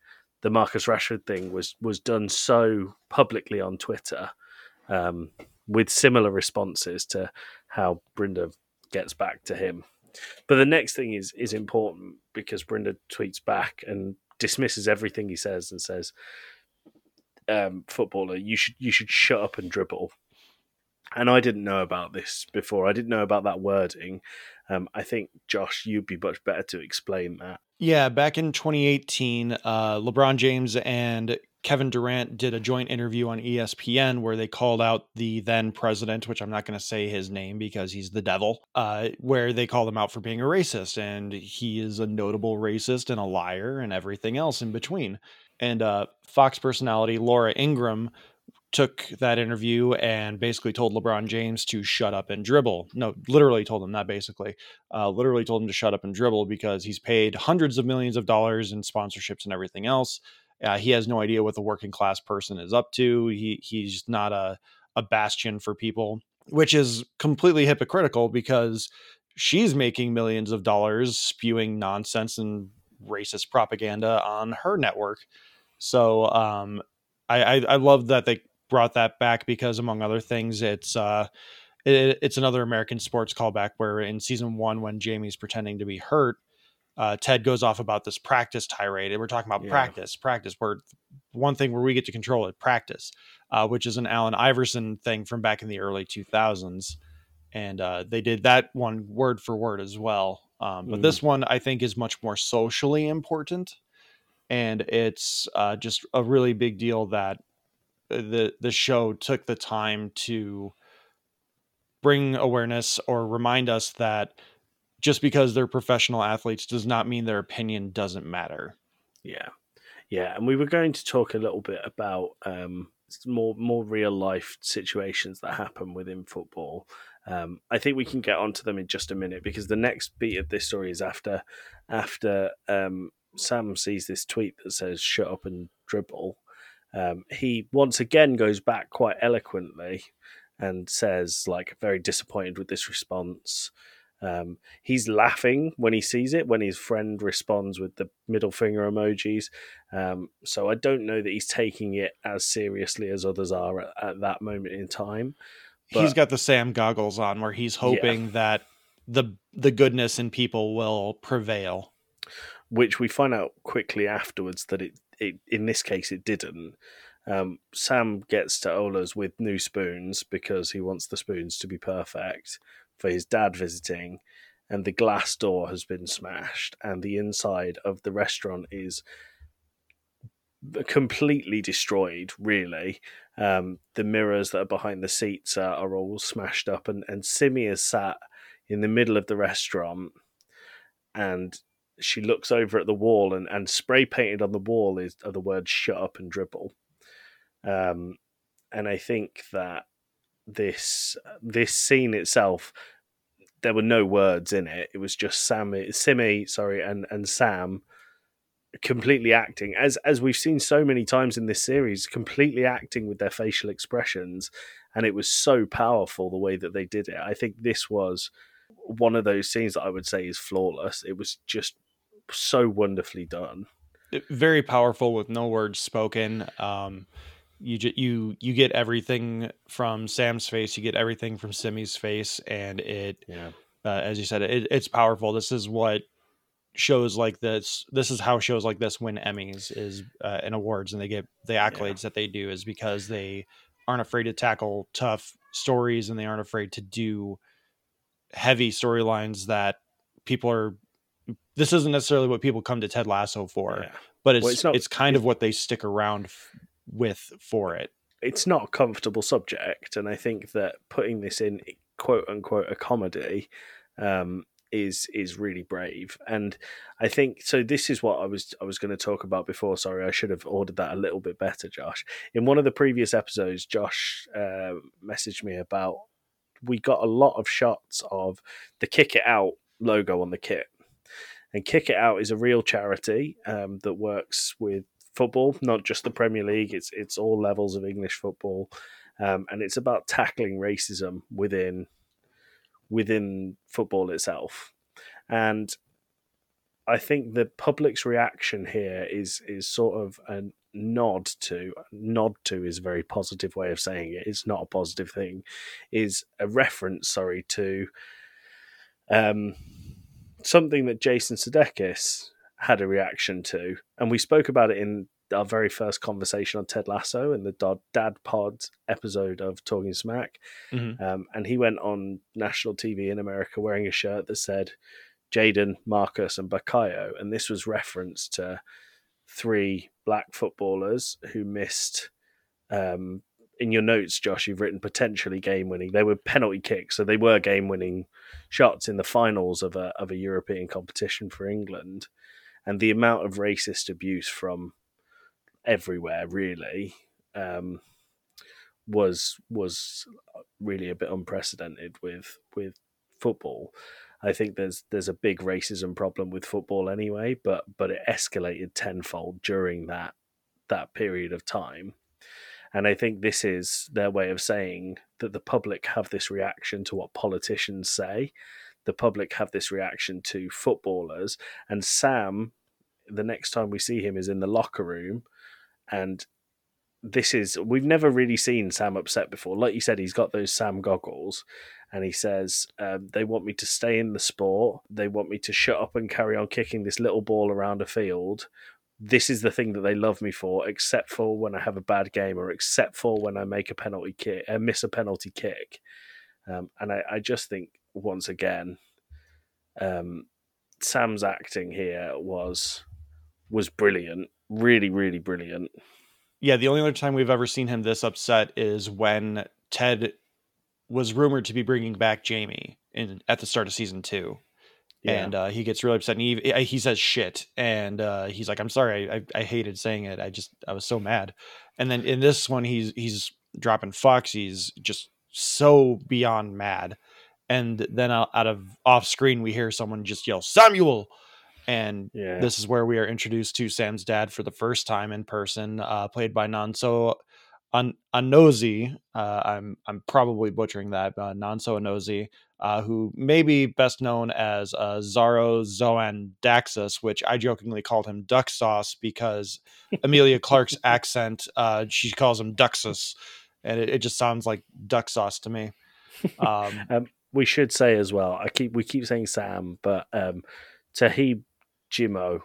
the Marcus Rashford thing was was done so publicly on Twitter, um, with similar responses to how Brinda gets back to him. But the next thing is is important because Brynda tweets back and dismisses everything he says and says, um, "Footballer, you should you should shut up and dribble." And I didn't know about this before. I didn't know about that wording. Um, I think Josh, you'd be much better to explain that. Yeah, back in 2018, uh, LeBron James and Kevin Durant did a joint interview on ESPN where they called out the then president, which I'm not going to say his name because he's the devil, uh, where they called him out for being a racist. And he is a notable racist and a liar and everything else in between. And uh, Fox personality Laura Ingraham took that interview and basically told LeBron James to shut up and dribble. No, literally told him that basically. Uh, literally told him to shut up and dribble because he's paid hundreds of millions of dollars in sponsorships and everything else. Uh, he has no idea what the working class person is up to. He he's not a a bastion for people, which is completely hypocritical because she's making millions of dollars spewing nonsense and racist propaganda on her network. So um, I, I, I love that they brought that back because among other things it's uh it, it's another american sports callback where in season one when jamie's pretending to be hurt uh, ted goes off about this practice tirade and we're talking about Yeah. practice practice where one thing where we get to control it practice uh, which is an allen iverson thing from back in the early 2000s and uh, they did that one word for word as well um, but Mm. this one i think is much more socially important and it's uh, just a really big deal that uh, the the show took the time to bring awareness or remind us that just because they're professional athletes does not mean their opinion doesn't matter. Yeah, yeah, and we were going to talk a little bit about um, more more real life situations that happen within football. Um, I think we can get onto them in just a minute because the next beat of this story is after after um, Sam sees this tweet that says "shut up and dribble." Um, he once again goes back quite eloquently and says, like, very disappointed with this response. Um, he's laughing when he sees it, when his friend responds with the middle finger emojis. Um, so I don't know that he's taking it as seriously as others are at, at that moment in time. He's But- got the Sam goggles on where he's hoping that the the goodness in people will prevail. which we find out quickly afterwards that it, it in this case it didn't. Um, Sam gets to Ola's with new spoons because he wants the spoons to be perfect for his dad visiting, and the glass door has been smashed, and the inside of the restaurant is completely destroyed. Really, um, the mirrors that are behind the seats are, are all smashed up, and and Simi is sat in the middle of the restaurant, and she looks over at the wall and, and spray painted on the wall is are the words shut up and dribble um and i think that this this scene itself there were no words in it it was just sam simi sorry and and sam completely acting as as we've seen so many times in this series completely acting with their facial expressions and it was so powerful the way that they did it i think this was one of those scenes that i would say is flawless it was just so wonderfully done very powerful with no words spoken. Um, you ju- you you get everything from Sam's face, you get everything from Simi's face, and it yeah uh, as you said, it, it's powerful. This is what shows like this. This is how shows like this win Emmys is uh, and awards, and they get the accolades that they do is because they aren't afraid to tackle tough stories and they aren't afraid to do heavy storylines that people are. This isn't necessarily what people come to Ted Lasso for, yeah. but it's Well, it's, it's not- kind of what they stick around f- with for it. it's not a comfortable subject, and I think that putting this in quote unquote a comedy um, is is really brave. And I think so. This is what I was I was going to talk about before. Sorry, I should have ordered that a little bit better, Josh. In one of the previous episodes, Josh uh, messaged me about we got a lot of shots of the kick it out logo on the kit. And Kick It Out is a real charity um, that works with football, not just the Premier League. It's it's all levels of English football, um, and it's about tackling racism within within football itself. And I think the public's reaction here is is sort of a nod to nod to is a very positive way of saying it. It's not a positive thing. Is a reference, sorry, to Um, something that Jason Sudeikis had a reaction to, and we spoke about it in our very first conversation on Ted Lasso in the Dad Pod episode of Talking SMAC. Mhm. Um, and he went on national TV in America wearing a shirt that said Jadon, Marcus, and Bukayo. And this was reference to three black footballers who missed. Um, in your notes, Josh, you've written potentially game winning. They were penalty kicks, so they were game winning shots in the finals of a of a European competition for England. And the amount of racist abuse from everywhere really um, was was really a bit unprecedented with with football. I think there's there's a big racism problem with football anyway, but but it escalated tenfold during that that period of time. And I think this is their way of saying that the public have this reaction to what politicians say. The public have this reaction to footballers. And Sam, the next time we see him, is in the locker room and this is we've never really seen Sam upset before. Like you said, he's got those Sam goggles, and he says um, they want me to stay in the sport. They want me to shut up and carry on kicking this little ball around a field. This is the thing that they love me for, except for when I have a bad game, or except for when I make a penalty kick, uh, miss a penalty kick. Um, and I, I just think once again, um, Sam's acting here was was brilliant, really, really brilliant. Yeah, the only other time we've ever seen him this upset is when Ted was rumored to be bringing back Jamie in at the start of season two, Yeah. and uh, he gets really upset. And he he says shit, and uh, he's like, "I'm sorry, I, I hated saying it. I just I was so mad." And then in this one, he's he's dropping fucks. He's just so beyond mad. And then out out of off screen, we hear someone just yell Samuel, and Yeah. this is where we are introduced to Sam's dad for the first time in person, uh, played by Nonso An- Anozie. Uh, I'm I'm probably butchering that, uh, Nonso Anozie, uh, who may be best known as uh, Xaro Xhoan Daxos, which I jokingly called him Duck Sauce because Emilia Clarke's *laughs* accent, uh, she calls him Duxus, and it, it just sounds like duck sauce to me. *laughs* Um, Um, we should say as well. I keep we keep saying Sam, but um, Toheeb Jimoh,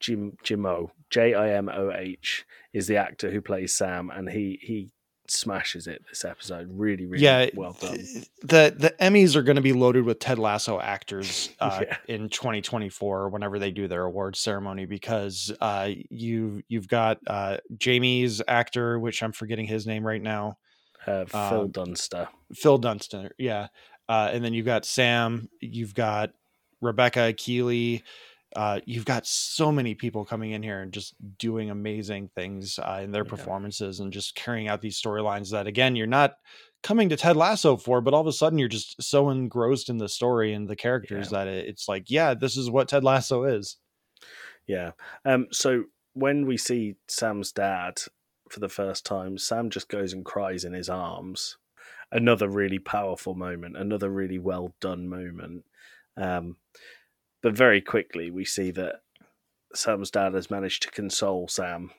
Jim Jimoh, J I M O H is the actor who plays Sam, and he he smashes it this episode. Really, really yeah, well done. The the Emmys are going to be loaded with Ted Lasso actors *laughs* uh, Yeah. in 2024 whenever they do their awards ceremony because uh, you you've got uh, Jamie's actor, which I'm forgetting his name right now, Uh, Phil um, Dunster. Phil Dunster, yeah, uh, and then you've got Sam, you've got Rebecca Keeley. Uh, you've got so many people coming in here and just doing amazing things uh, in their Yeah. performances and just carrying out these storylines that again you're not coming to Ted Lasso for, but all of a sudden you're just so engrossed in the story and the characters that it, it's like, yeah, this is what Ted Lasso is. Yeah. Um. So when we see Sam's dad for the first time, Sam just goes and cries in his arms. Another really powerful moment. Another really well done moment. Um. But very quickly we see that Sam's dad has managed to console Sam,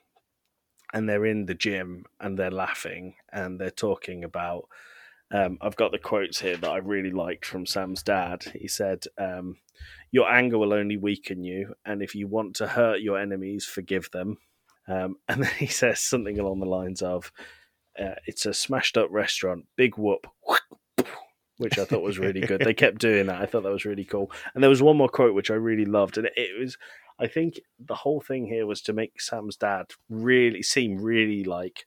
and they're in the gym and they're laughing and they're talking about. Um, I've got the quotes here that I really liked from Sam's dad. He said, um, your anger will only weaken you, and if you want to hurt your enemies, forgive them. Um, *laughs* and then he says something along the lines of, uh, "It's a smashed up restaurant, big whoop," which I thought was *laughs* really good. they kept doing that. I thought that was really cool. And there was one more quote which I really loved, and it, it was, I think the whole thing here was to make Sam's dad really seem really like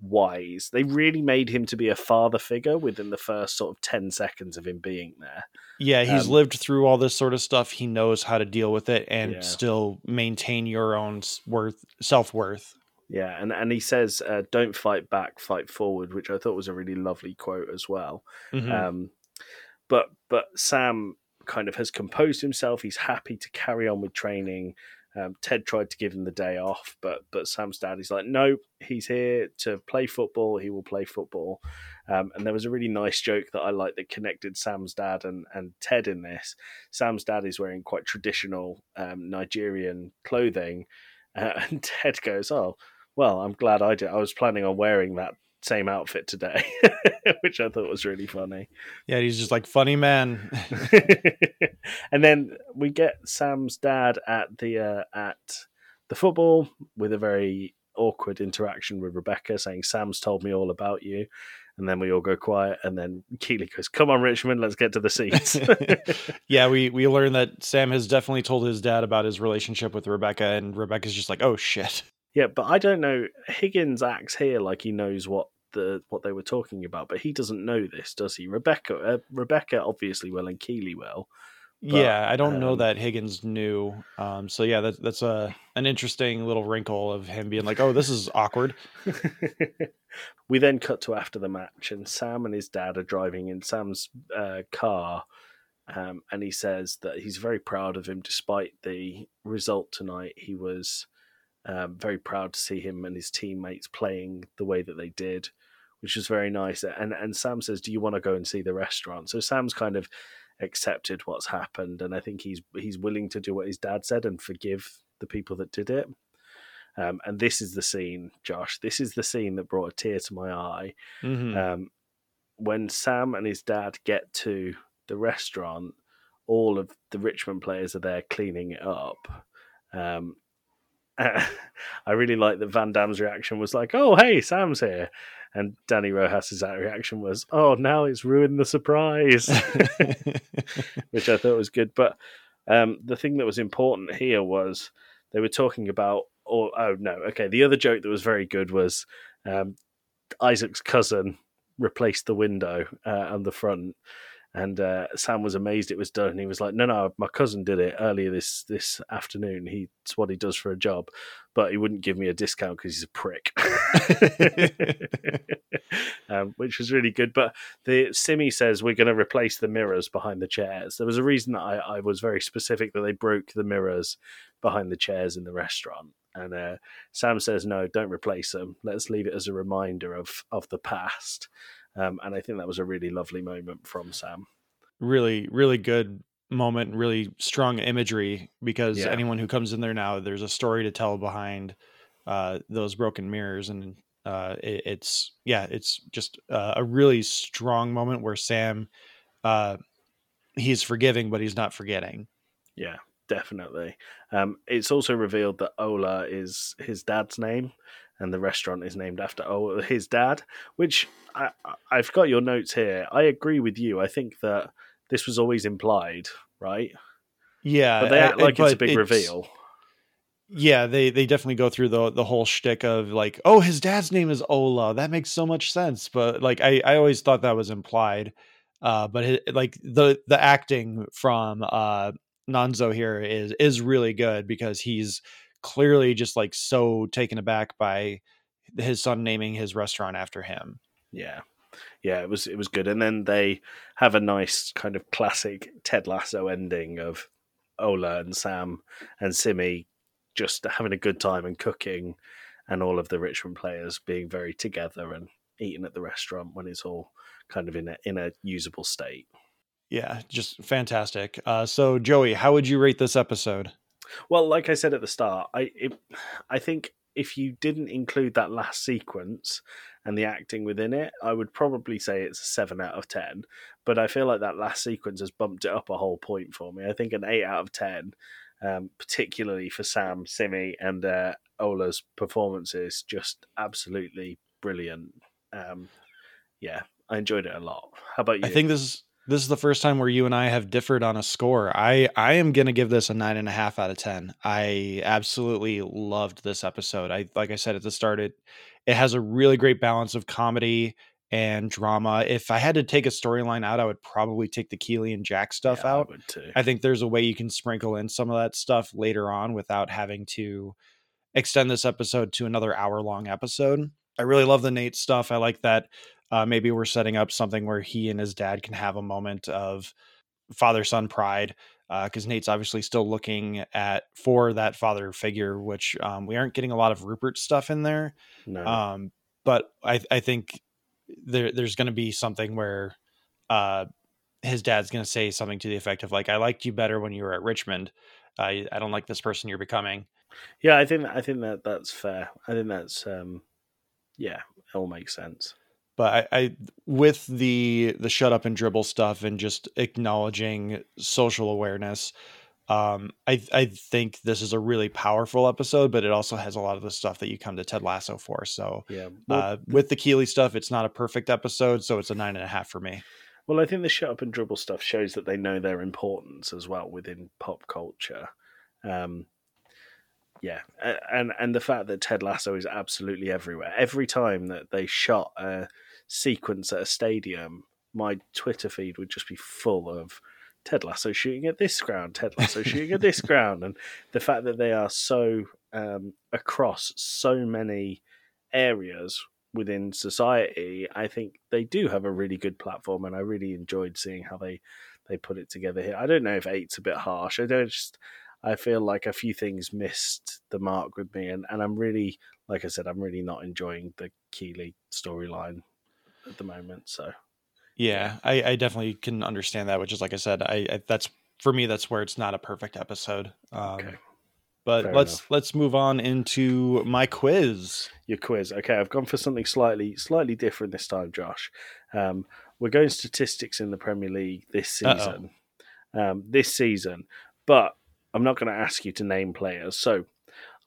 wise. They really made him to be a father figure within the first sort of ten seconds of him being there. Yeah, he's Um, lived through all this sort of stuff. He knows how to deal with it and Yeah. still maintain your own worth, self worth. Yeah, and and he says, uh, "Don't fight back, fight forward," which I thought was a really lovely quote as well. Mm-hmm. Um, but but Sam kind of has composed himself. He's happy to carry on with training. Um, Ted tried to give him the day off, but but Sam's dad is like, no, he's here to play football. He will play football. Um, and there was a really nice joke that I liked that connected Sam's dad and, and Ted in this. Sam's dad is wearing quite traditional um, Nigerian clothing, uh, *laughs* and Ted goes, "Oh, well, I'm glad I did. I was planning on wearing that same outfit today, *laughs* which I thought was really funny. Yeah, he's just like funny man. *laughs* and then we get Sam's dad at the uh, at the football with a very awkward interaction with Rebecca, saying, "Sam's told me all about you." And then we all go quiet, and then Keeley goes, "Come on, Richmond, let's get to the seats." *laughs* yeah, we we learned that Sam has definitely told his dad about his relationship with Rebecca, and Rebecca's just like, "Oh shit." Yeah, but I don't know. Higgins acts here like he knows what the what they were talking about, but he doesn't know this, does he? Rebecca, uh, Rebecca, obviously will, and Keeley will. But, yeah, I don't um, know that Higgins knew. Um, so yeah, that's that's a an interesting little wrinkle of him being like, "Oh, this is awkward." *laughs* *laughs* we then cut to after the match, and Sam and his dad are driving in Sam's uh, car, um, and he says that he's very proud of him despite the result tonight. He was um, very proud to see him and his teammates playing the way that they did, which was very nice. And and Sam says, "Do you want to go and see the restaurant?" So Sam's kind of accepted what's happened, and I think he's he's willing to do what his dad said and forgive the people that did it. Um, and this is the scene, Josh. This is the scene that brought a tear to my eye. Mm-hmm. Um, when Sam and his dad get to the restaurant, all of the Richmond players are there cleaning it up. Um, *laughs* I really like that Van Damme's reaction was like, "Oh, hey, Sam's here," and Dani Rojas's reaction was, "Oh, now it's ruined the surprise," *laughs* which I thought was good. But um, the thing that was important here was they were talking about, or oh no, okay, the other joke that was very good was um, Isaac's cousin replaced the window uh, on the front and uh, Sam was amazed it was done. And he was like, "No, no, my cousin did it earlier this this afternoon. He, it's what he does for a job, but he wouldn't give me a discount because he's a prick." *laughs* um, which was really good. But the Simi says we're going to replace the mirrors behind the chairs. There was a reason that I, I was very specific that they broke the mirrors behind the chairs in the restaurant. And uh, Sam says, "No, don't replace them. Let's leave it as a reminder of of the past." Um, and I think that was a really lovely moment from Sam. Really, really good moment, really strong imagery because yeah. anyone who comes in there now, there's a story to tell behind uh, those broken mirrors. And uh, it, it's, yeah, it's just uh, a really strong moment where Sam, uh, he's forgiving, but he's not forgetting. Yeah, definitely. Um, it's also revealed that Ola is his dad's name and the restaurant is named after oh his dad. Which I, I've got your notes here. I agree with you. I think that this was always implied, right? Yeah, but they act like it's a big it's, reveal. Yeah, they they definitely go through the the whole shtick of like, oh, his dad's name is Ola. That makes so much sense. But like, I I always thought that was implied. Uh, but it, like the the acting from uh Nonso here is is really good because he's clearly just like so taken aback by his son naming his restaurant after him. Yeah. Yeah, it was it was good. And then they have a nice kind of classic Ted Lasso ending of Ola and Sam and Simi just having a good time and cooking and all of the Richmond players being very together and eating at the restaurant when it's all kind of in a in a usable state. Yeah, just fantastic. Uh, so Joey, how would you rate this episode? Well, like I said at the start, I it, I think if you didn't include that last sequence and the acting within it, I would probably say it's a seven out of ten. But I feel like that last sequence has bumped it up a whole point for me. I think an eight out of ten, um, particularly for Sam, Simi, and uh, Ola's performances, just absolutely brilliant. Um, yeah, I enjoyed it a lot. How about you? I think this is this is the first time where you and I have differed on a score. I I am gonna give this a nine and a half out of ten. I absolutely loved this episode. I like I said at the start, it it has a really great balance of comedy and drama. If I had to take a storyline out, I would probably take the Keeley and Jack stuff yeah, out. I, I think there's a way you can sprinkle in some of that stuff later on without having to extend this episode to another hour long episode. I really love the Nate stuff. I like that uh, maybe we're setting up something where he and his dad can have a moment of father son pride because uh, Nate's obviously still looking at for that father figure, which um, we aren't getting a lot of Rupert stuff in there. No. Um, but I, I think there, there's going to be something where uh, his dad's going to say something to the effect of like, "I liked you better when you were at Richmond. Uh, I don't like this person you're becoming." Yeah, I think I think that that's fair. I think that's um, Yeah, it all makes sense. But I, I with the the shut up and dribble stuff and just acknowledging social awareness um i i think this is a really powerful episode but it also has a lot of the stuff that you come to ted lasso for so Yeah. Well, uh with the keeley stuff it's not a perfect episode so it's a nine and a half for me well, I think the shut up and dribble stuff shows that they know their importance as well within pop culture. Um, yeah, and and the fact that Ted Lasso is absolutely everywhere. Every time that they shot a sequence at a stadium, my Twitter feed would just be full of Ted Lasso shooting at this ground, Ted Lasso shooting at this *laughs* ground, and the fact that they are so um, across so many areas within society, I think they do have a really good platform, and I really enjoyed seeing how they they put it together here. I don't know if eight's a bit harsh. I don't just. I feel like a few things missed the mark with me, and, and I'm really, like I said, I'm really not enjoying the Keeley storyline at the moment. So yeah i i definitely can understand that which is like i said i, I that's for me that's where it's not a perfect episode um Okay. but Fair let's enough. let's move on into my quiz your quiz. Okay, I've gone for something slightly slightly different this time, Josh. Um, we're going statistics in the Premier League this season. Um, this season, but I'm not going to ask you to name players. So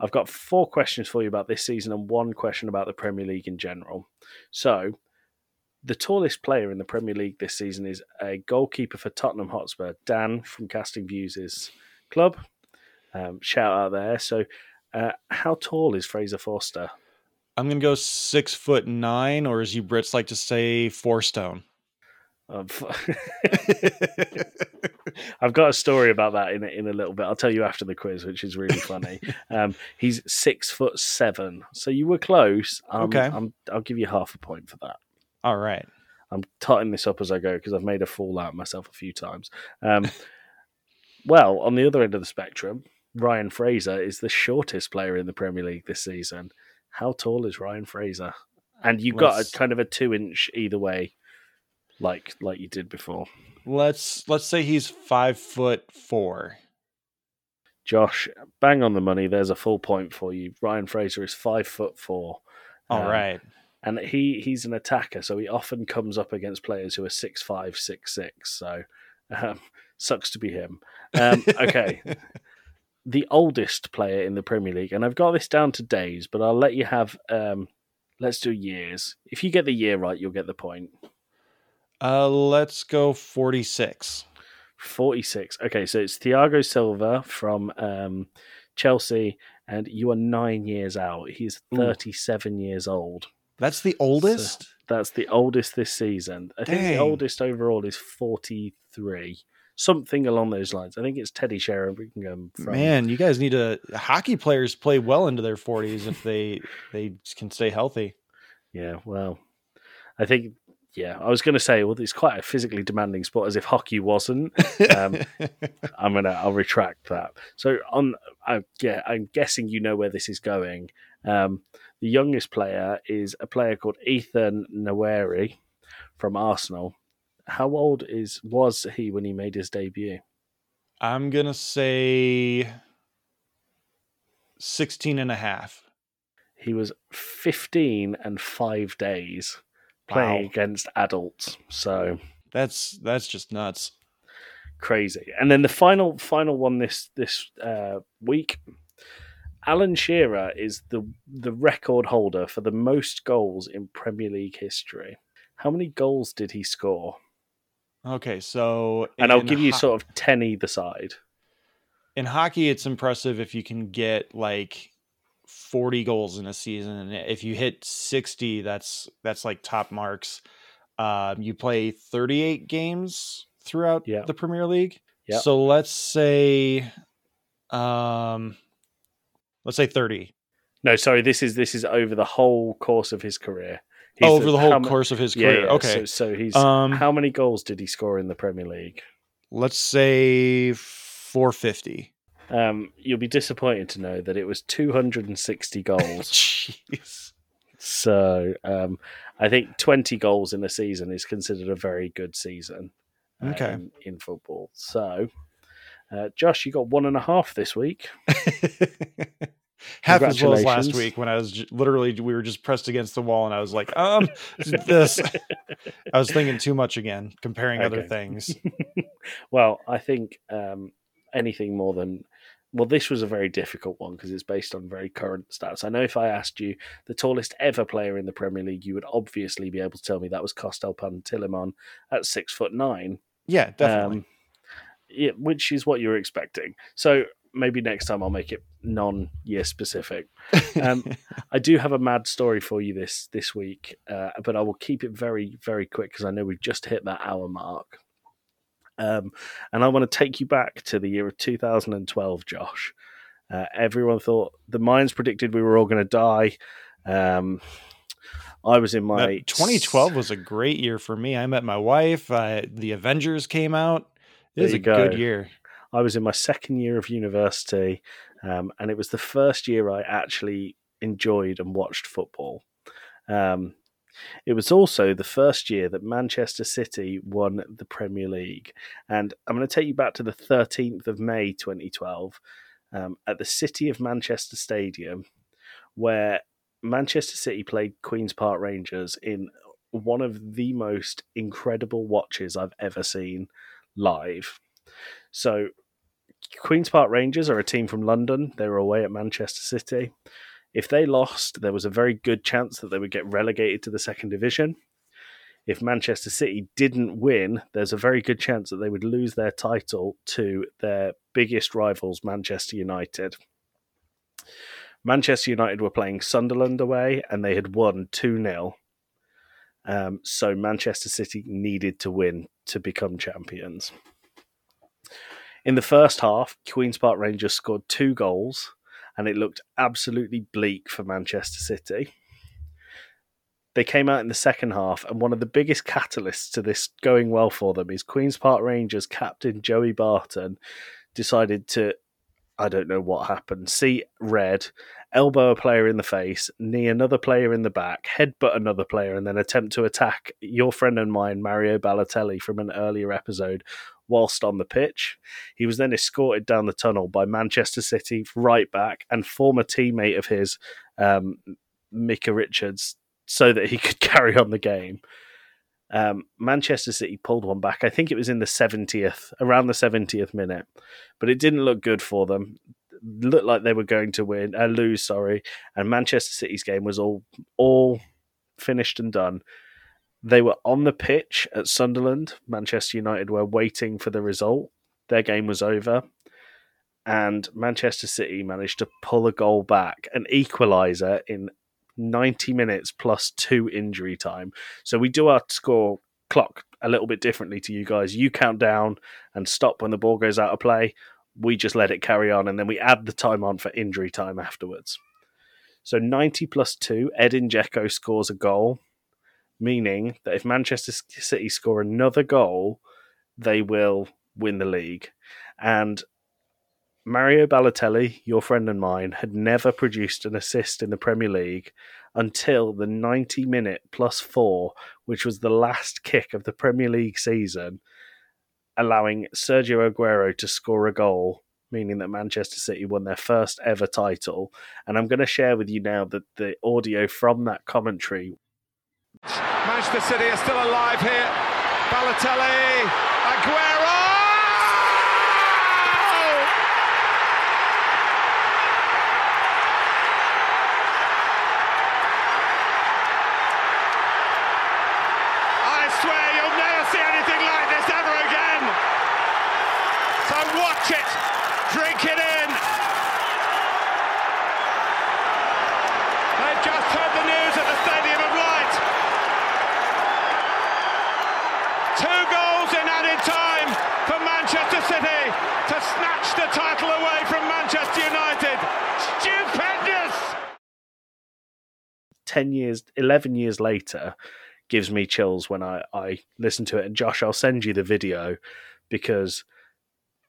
I've got four questions for you about this season and one question about the Premier League in general. So the tallest player in the Premier League this season is a goalkeeper for Tottenham Hotspur, Dan from Casting Views' club. Um, shout out there. So, uh, how tall is Fraser Forster? I'm gonna go six foot nine, or as you Brits like to say, four stone. Um, *laughs* I've got a story about that in a, in a little bit. I'll tell you after the quiz, which is really funny. *laughs* um, he's six foot seven, so you were close. Um, Okay. I'm, I'll give you half a point for that. All right. I'm totting this up as I go because I've made a fool out of myself a few times. Um, *laughs* well, on the other end of the spectrum, Ryan Fraser is the shortest player in the Premier League this season. How tall is Ryan Fraser? And you got Let's- a kind of a two inch either way, like like you did before. Let's let's say he's five foot four. Josh, bang on the money. There's a full point for you. Ryan Fraser is five foot four. All Um, right. And he he's an attacker, so he often comes up against players who are six five, six six. So um, sucks to be him. Um, okay, *laughs* the oldest player in the Premier League, and I've got this down to days, but I'll let you have. Um, let's do years. If you get the year right, you'll get the point. Uh, let's go forty six. 46. Okay, so it's Thiago Silva from um, Chelsea, and you are nine years out. He's Ooh. 37 years old. That's the oldest. That's the oldest this season. I think the oldest overall is 43. Something along those lines. I think it's Teddy Sheringham from. Man, you guys need to. Hockey players play well into their forties if they they can stay healthy. Yeah, well, I think. Yeah, I was going to say, well, it's quite a physically demanding sport, as if hockey wasn't. Um, *laughs* I'm gonna I'll retract that. So on I yeah, I'm guessing you know where this is going. Um, the youngest player is a player called Ethan Nwaneri from Arsenal. How old is was he when he made his debut? I'm gonna say 16 and a half. He was 15 and 5 days playing Wow. against adults. So That's that's just nuts. crazy. And then the final final one this this uh, week, Alan Shearer is the the record holder for the most goals in Premier League history. How many goals did he score? Okay, so And I'll give you sort of ten either side. in hockey, it's impressive if you can get like 40 goals in a season, and if you hit 60, that's that's like top marks. Um, you play 38 games throughout Yeah. the Premier League. Yeah. So let's say, um, let's say 30. No, sorry, this is this is over the whole course of his career. Oh, He's over the whole how ma- course of his career. yeah, okay. So, so he's um, how many goals did he score in the Premier League? let's say 450. Um, you'll be disappointed to know that it was 260 goals. *laughs* Jeez. So um, I think 20 goals in a season is considered a very good season Okay. in, in football. So, uh, Josh, you got one and a half this week. *laughs* half as well as last week when I was j- literally we were just pressed against the wall and I was like, um, this. *laughs* I was thinking too much again, comparing other things. *laughs* Well, I think um, anything more than well, this was a very difficult one because it's based on very current stats. I know if I asked you the tallest ever player in the Premier League, you would obviously be able to tell me that was Costel Pantilimon at six foot nine. Yeah, definitely. Um, yeah, which is what you were expecting. So maybe next time I'll make it non-year specific. Um, *laughs* I do have a mad story for you this this week, uh, but I will keep it very very quick because I know we've just hit that hour mark. Um, and I want to take you back to the year of 2012, Josh. Uh, everyone thought the Mayans predicted we were all going to die. Um, I was in my That 2012 was a great year for me. I met my wife. I, the Avengers came out. It was a good year. I was in my second year of university, um, and it was the first year I actually enjoyed and watched football. Um, it was also the first year that Manchester City won the Premier League. And I'm going to take you back to the 13th of May 2012 um, at the City of Manchester Stadium, where Manchester City played Queen's Park Rangers in one of the most incredible watches I've ever seen live. So, Queen's Park Rangers are a team from London. They were away at Manchester City. If they lost, there was a very good chance that they would get relegated to the second division. If Manchester City didn't win, there's a very good chance that they would lose their title to their biggest rivals, Manchester United. Manchester United were playing Sunderland away and they had won 2 0. Um, so Manchester City needed to win to become champions. In the first half, Queen's Park Rangers scored two goals, and it looked absolutely bleak for Manchester City. They came out in the second half, and one of the biggest catalysts to this going well for them is Queen's Park Rangers captain Joey Barton decided to, I don't know what happened, see red, elbow a player in the face, knee another player in the back, headbutt another player, and then attempt to attack your friend and mine, Mario Balotelli, from an earlier episode whilst on the pitch. He was then escorted down the tunnel by Manchester City right back and former teammate of his, um, Micah Richards, so that he *laughs* could carry on the game. Um, Manchester City pulled one back. I think it was in the 70th, around the 70th minute, but it didn't look good for them. Looked like they were going to win, uh, lose, sorry. And Manchester City's game was all all finished and done. They were on the pitch at Sunderland. Manchester United were waiting for the result. Their game was over. And Manchester City managed to pull a goal back, an equaliser in 90 minutes plus two injury time. So we do our score clock a little bit differently to you guys. You count down and stop when the ball goes out of play. We just let it carry on and then we add the time on for injury time afterwards. So 90 plus two, Edin Dzeko scores a goal meaning that if Manchester City score another goal, they will win the league. And Mario Balotelli, your friend and mine, had never produced an assist in the Premier League until the 90 minute plus four, which was the last kick of the Premier League season, allowing Sergio Aguero to score a goal. Meaning that Manchester City won their first ever title. And I'm going to share with you now that the audio from that commentary Manchester City are still alive here. Balotelli, Aguero! I swear you'll never see anything like this ever again. So watch it, drink it in. They've just heard the news at the Stadium of Light. Two goals in added time for Manchester City to snatch the title away from Manchester United. Stupendous! 10 years 11 years later gives me chills when I, I listen to it. And josh i'll send you the video because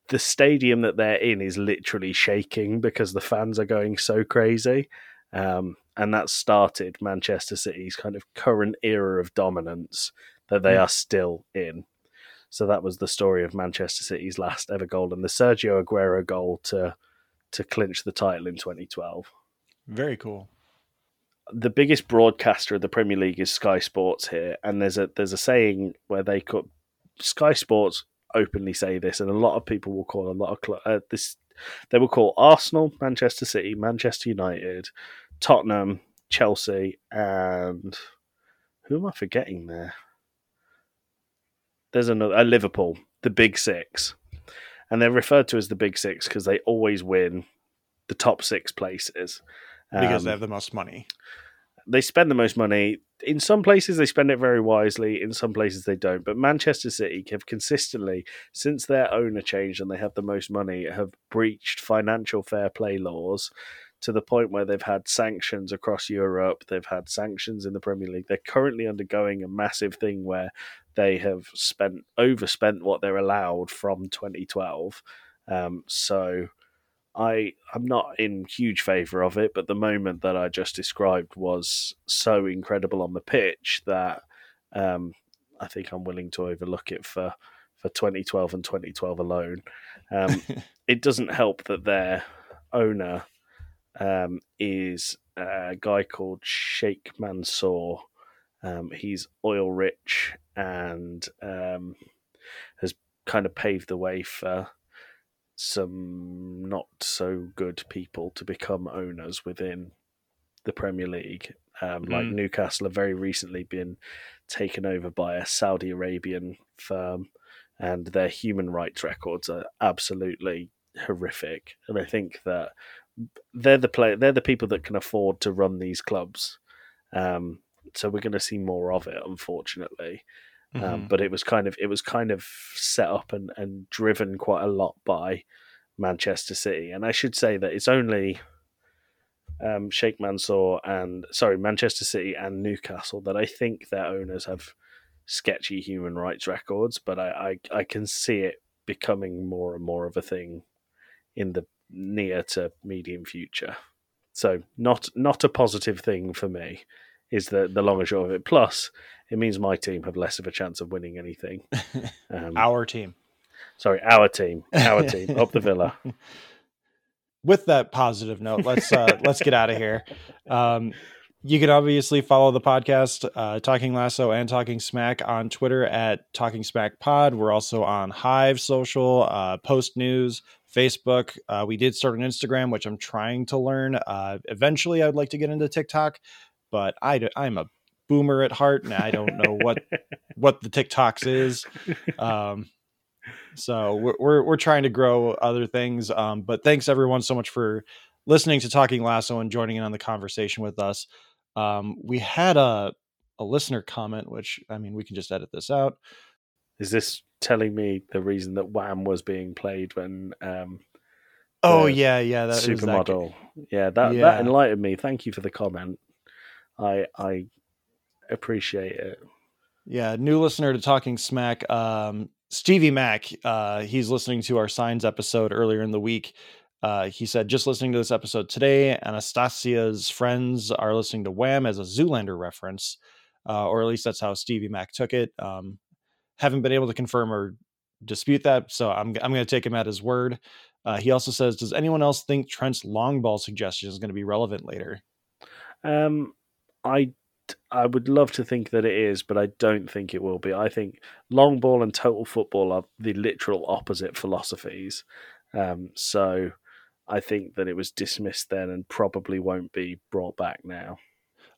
the stadium that they're in is literally shaking because the fans are going so crazy. Um, and that started manchester city's kind of current era of dominance that they are still in. So that was the story of manchester city's last ever goal and the sergio aguero goal to to clinch the title in 2012 Very cool. The biggest broadcaster of the Premier League is Sky Sports here, and there's a there's a saying where they could Sky Sports openly say this, and a lot of people will call a lot of cl- uh, this. They will call Arsenal, Manchester City, Manchester United, Tottenham, Chelsea, and who am I forgetting there? There's another uh, Liverpool, the Big Six, and they're referred to as the Big Six because they always win the top six places Because Um, they have the most money. they spend the most money. In some places, they spend it very wisely. In some places, they don't. But Manchester City have consistently, since their owner changed and they have the most money, have breached financial fair play laws to the point where they've had sanctions across Europe. They've had sanctions in the Premier League. They're currently undergoing a massive thing where they have spent overspent what they're allowed from 2012. Um, so I I'm not in huge favour of it, but the moment that I just described was so incredible on the pitch that um, I think I'm willing to overlook it for for 2012 and 2012 alone. Um, *laughs* it doesn't help that their owner um, is a guy called Sheikh Mansour. Um, he's oil rich and um, has kind of paved the way for some not so good people to become owners within the Premier League. Um, Like Mm. Newcastle have very recently been taken over by a Saudi Arabian firm, and their human rights records are absolutely horrific. And I think that they're the play they're the people that can afford to run these clubs. Um, so we're going to see more of it, unfortunately. Um, Mhm. but it was kind of it was kind of set up and, and driven quite a lot by Manchester City. And I should say that it's only um, Sheikh Mansour and sorry Manchester City and Newcastle that I think their owners have sketchy human rights records. But I, I, I can see it becoming more and more of a thing in the near to medium future. So not not a positive thing for me is the the long and short of it. Plus, it means my team have less of a chance of winning anything. *laughs* Um, Our team. sorry, our team, our team, *laughs* up the Villa. With that positive note, let's uh, *laughs* let's get out of here. Um, you can obviously follow the podcast, uh, Talking Lasso and Talking SMAC on Twitter at Talking SMAC Pod. We're also on Hive Social, uh, Post News, Facebook. Uh, we did start an Instagram, which I'm trying to learn. Uh, eventually, I'd like to get into TikTok, but I, I'm a boomer at heart, and I don't know what *laughs* what the TikToks is. Um, so we're, we're we're trying to grow other things. Um, but thanks everyone so much for listening to Talking Lasso and joining in on the conversation with us. Um, we had a a listener comment, which I mean we can just edit this out. Is this telling me the reason that Wham was being played when um, Oh yeah, yeah, that is that supermodel? Yeah, that Yeah. that enlightened me. Thank you for the comment. I I appreciate it. Yeah, new listener to Talking SMAC, um, Stevie Mack. Uh, he's listening to our signs episode earlier in the week. Uh, he said, just listening to this episode today, Anastasia's friends are listening to Wham as a Zoolander reference, uh, or at least that's how Stevie Mack took it. Um, haven't been able to confirm or dispute that, so I'm I'm going to take him at his word. Uh, he also says, does anyone else think Trent's long ball suggestion is going to be relevant later? Um, I I would love to think that it is, but I don't think it will be. I think long ball and total football are the literal opposite philosophies. Um, so I think that it was dismissed then and probably won't be brought back now.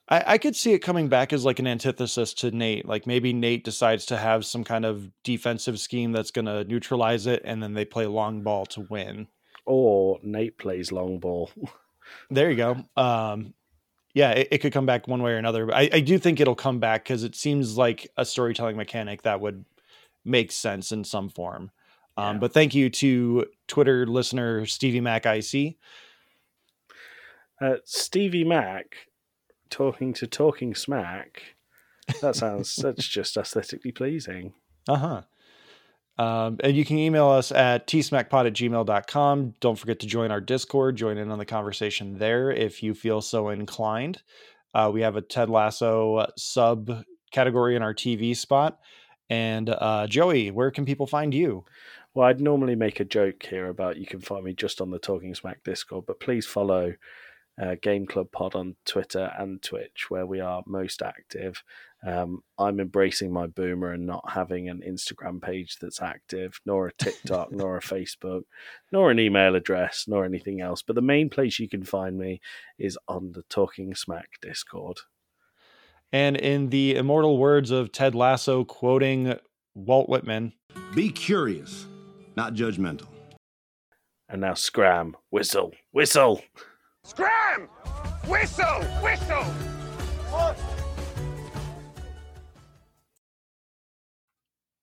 I, I could see it coming back as like an antithesis to Nate. Like maybe Nate decides to have some kind of defensive scheme that's going to neutralize it, and then they play long ball to win. Or Nate plays long ball. *laughs* There you go. Um, yeah, it, it could come back one way or another. But I, I do think it'll come back because it seems like a storytelling mechanic that would make sense in some form. Um, Yeah. But thank you to Twitter listener Stevie Mac IC. Uh, Stevie Mac talking to Talking SMAC. That sounds that's *laughs* just aesthetically pleasing. Uh huh. Um, and you can email us at tsmackpod at gmail.com. Don't forget to join our Discord, join in on the conversation there if you feel so inclined. Uh, we have a Ted Lasso sub category in our TV spot. And uh, Joey, where can people find you? Well, I'd normally make a joke here about you can find me just on the Talking SMAC Discord, but please follow uh, Game Club Pod on Twitter and Twitch, where we are most active. Um, I'm embracing my boomer and not having an Instagram page that's active, nor a TikTok, *laughs* nor a Facebook, nor an email address, nor anything else. But the main place you can find me is on the Talking SMAC Discord. And in the immortal words of Ted Lasso, quoting Walt Whitman, Be curious, not judgmental. And now scram, whistle, whistle. Scram! Whistle! Whistle!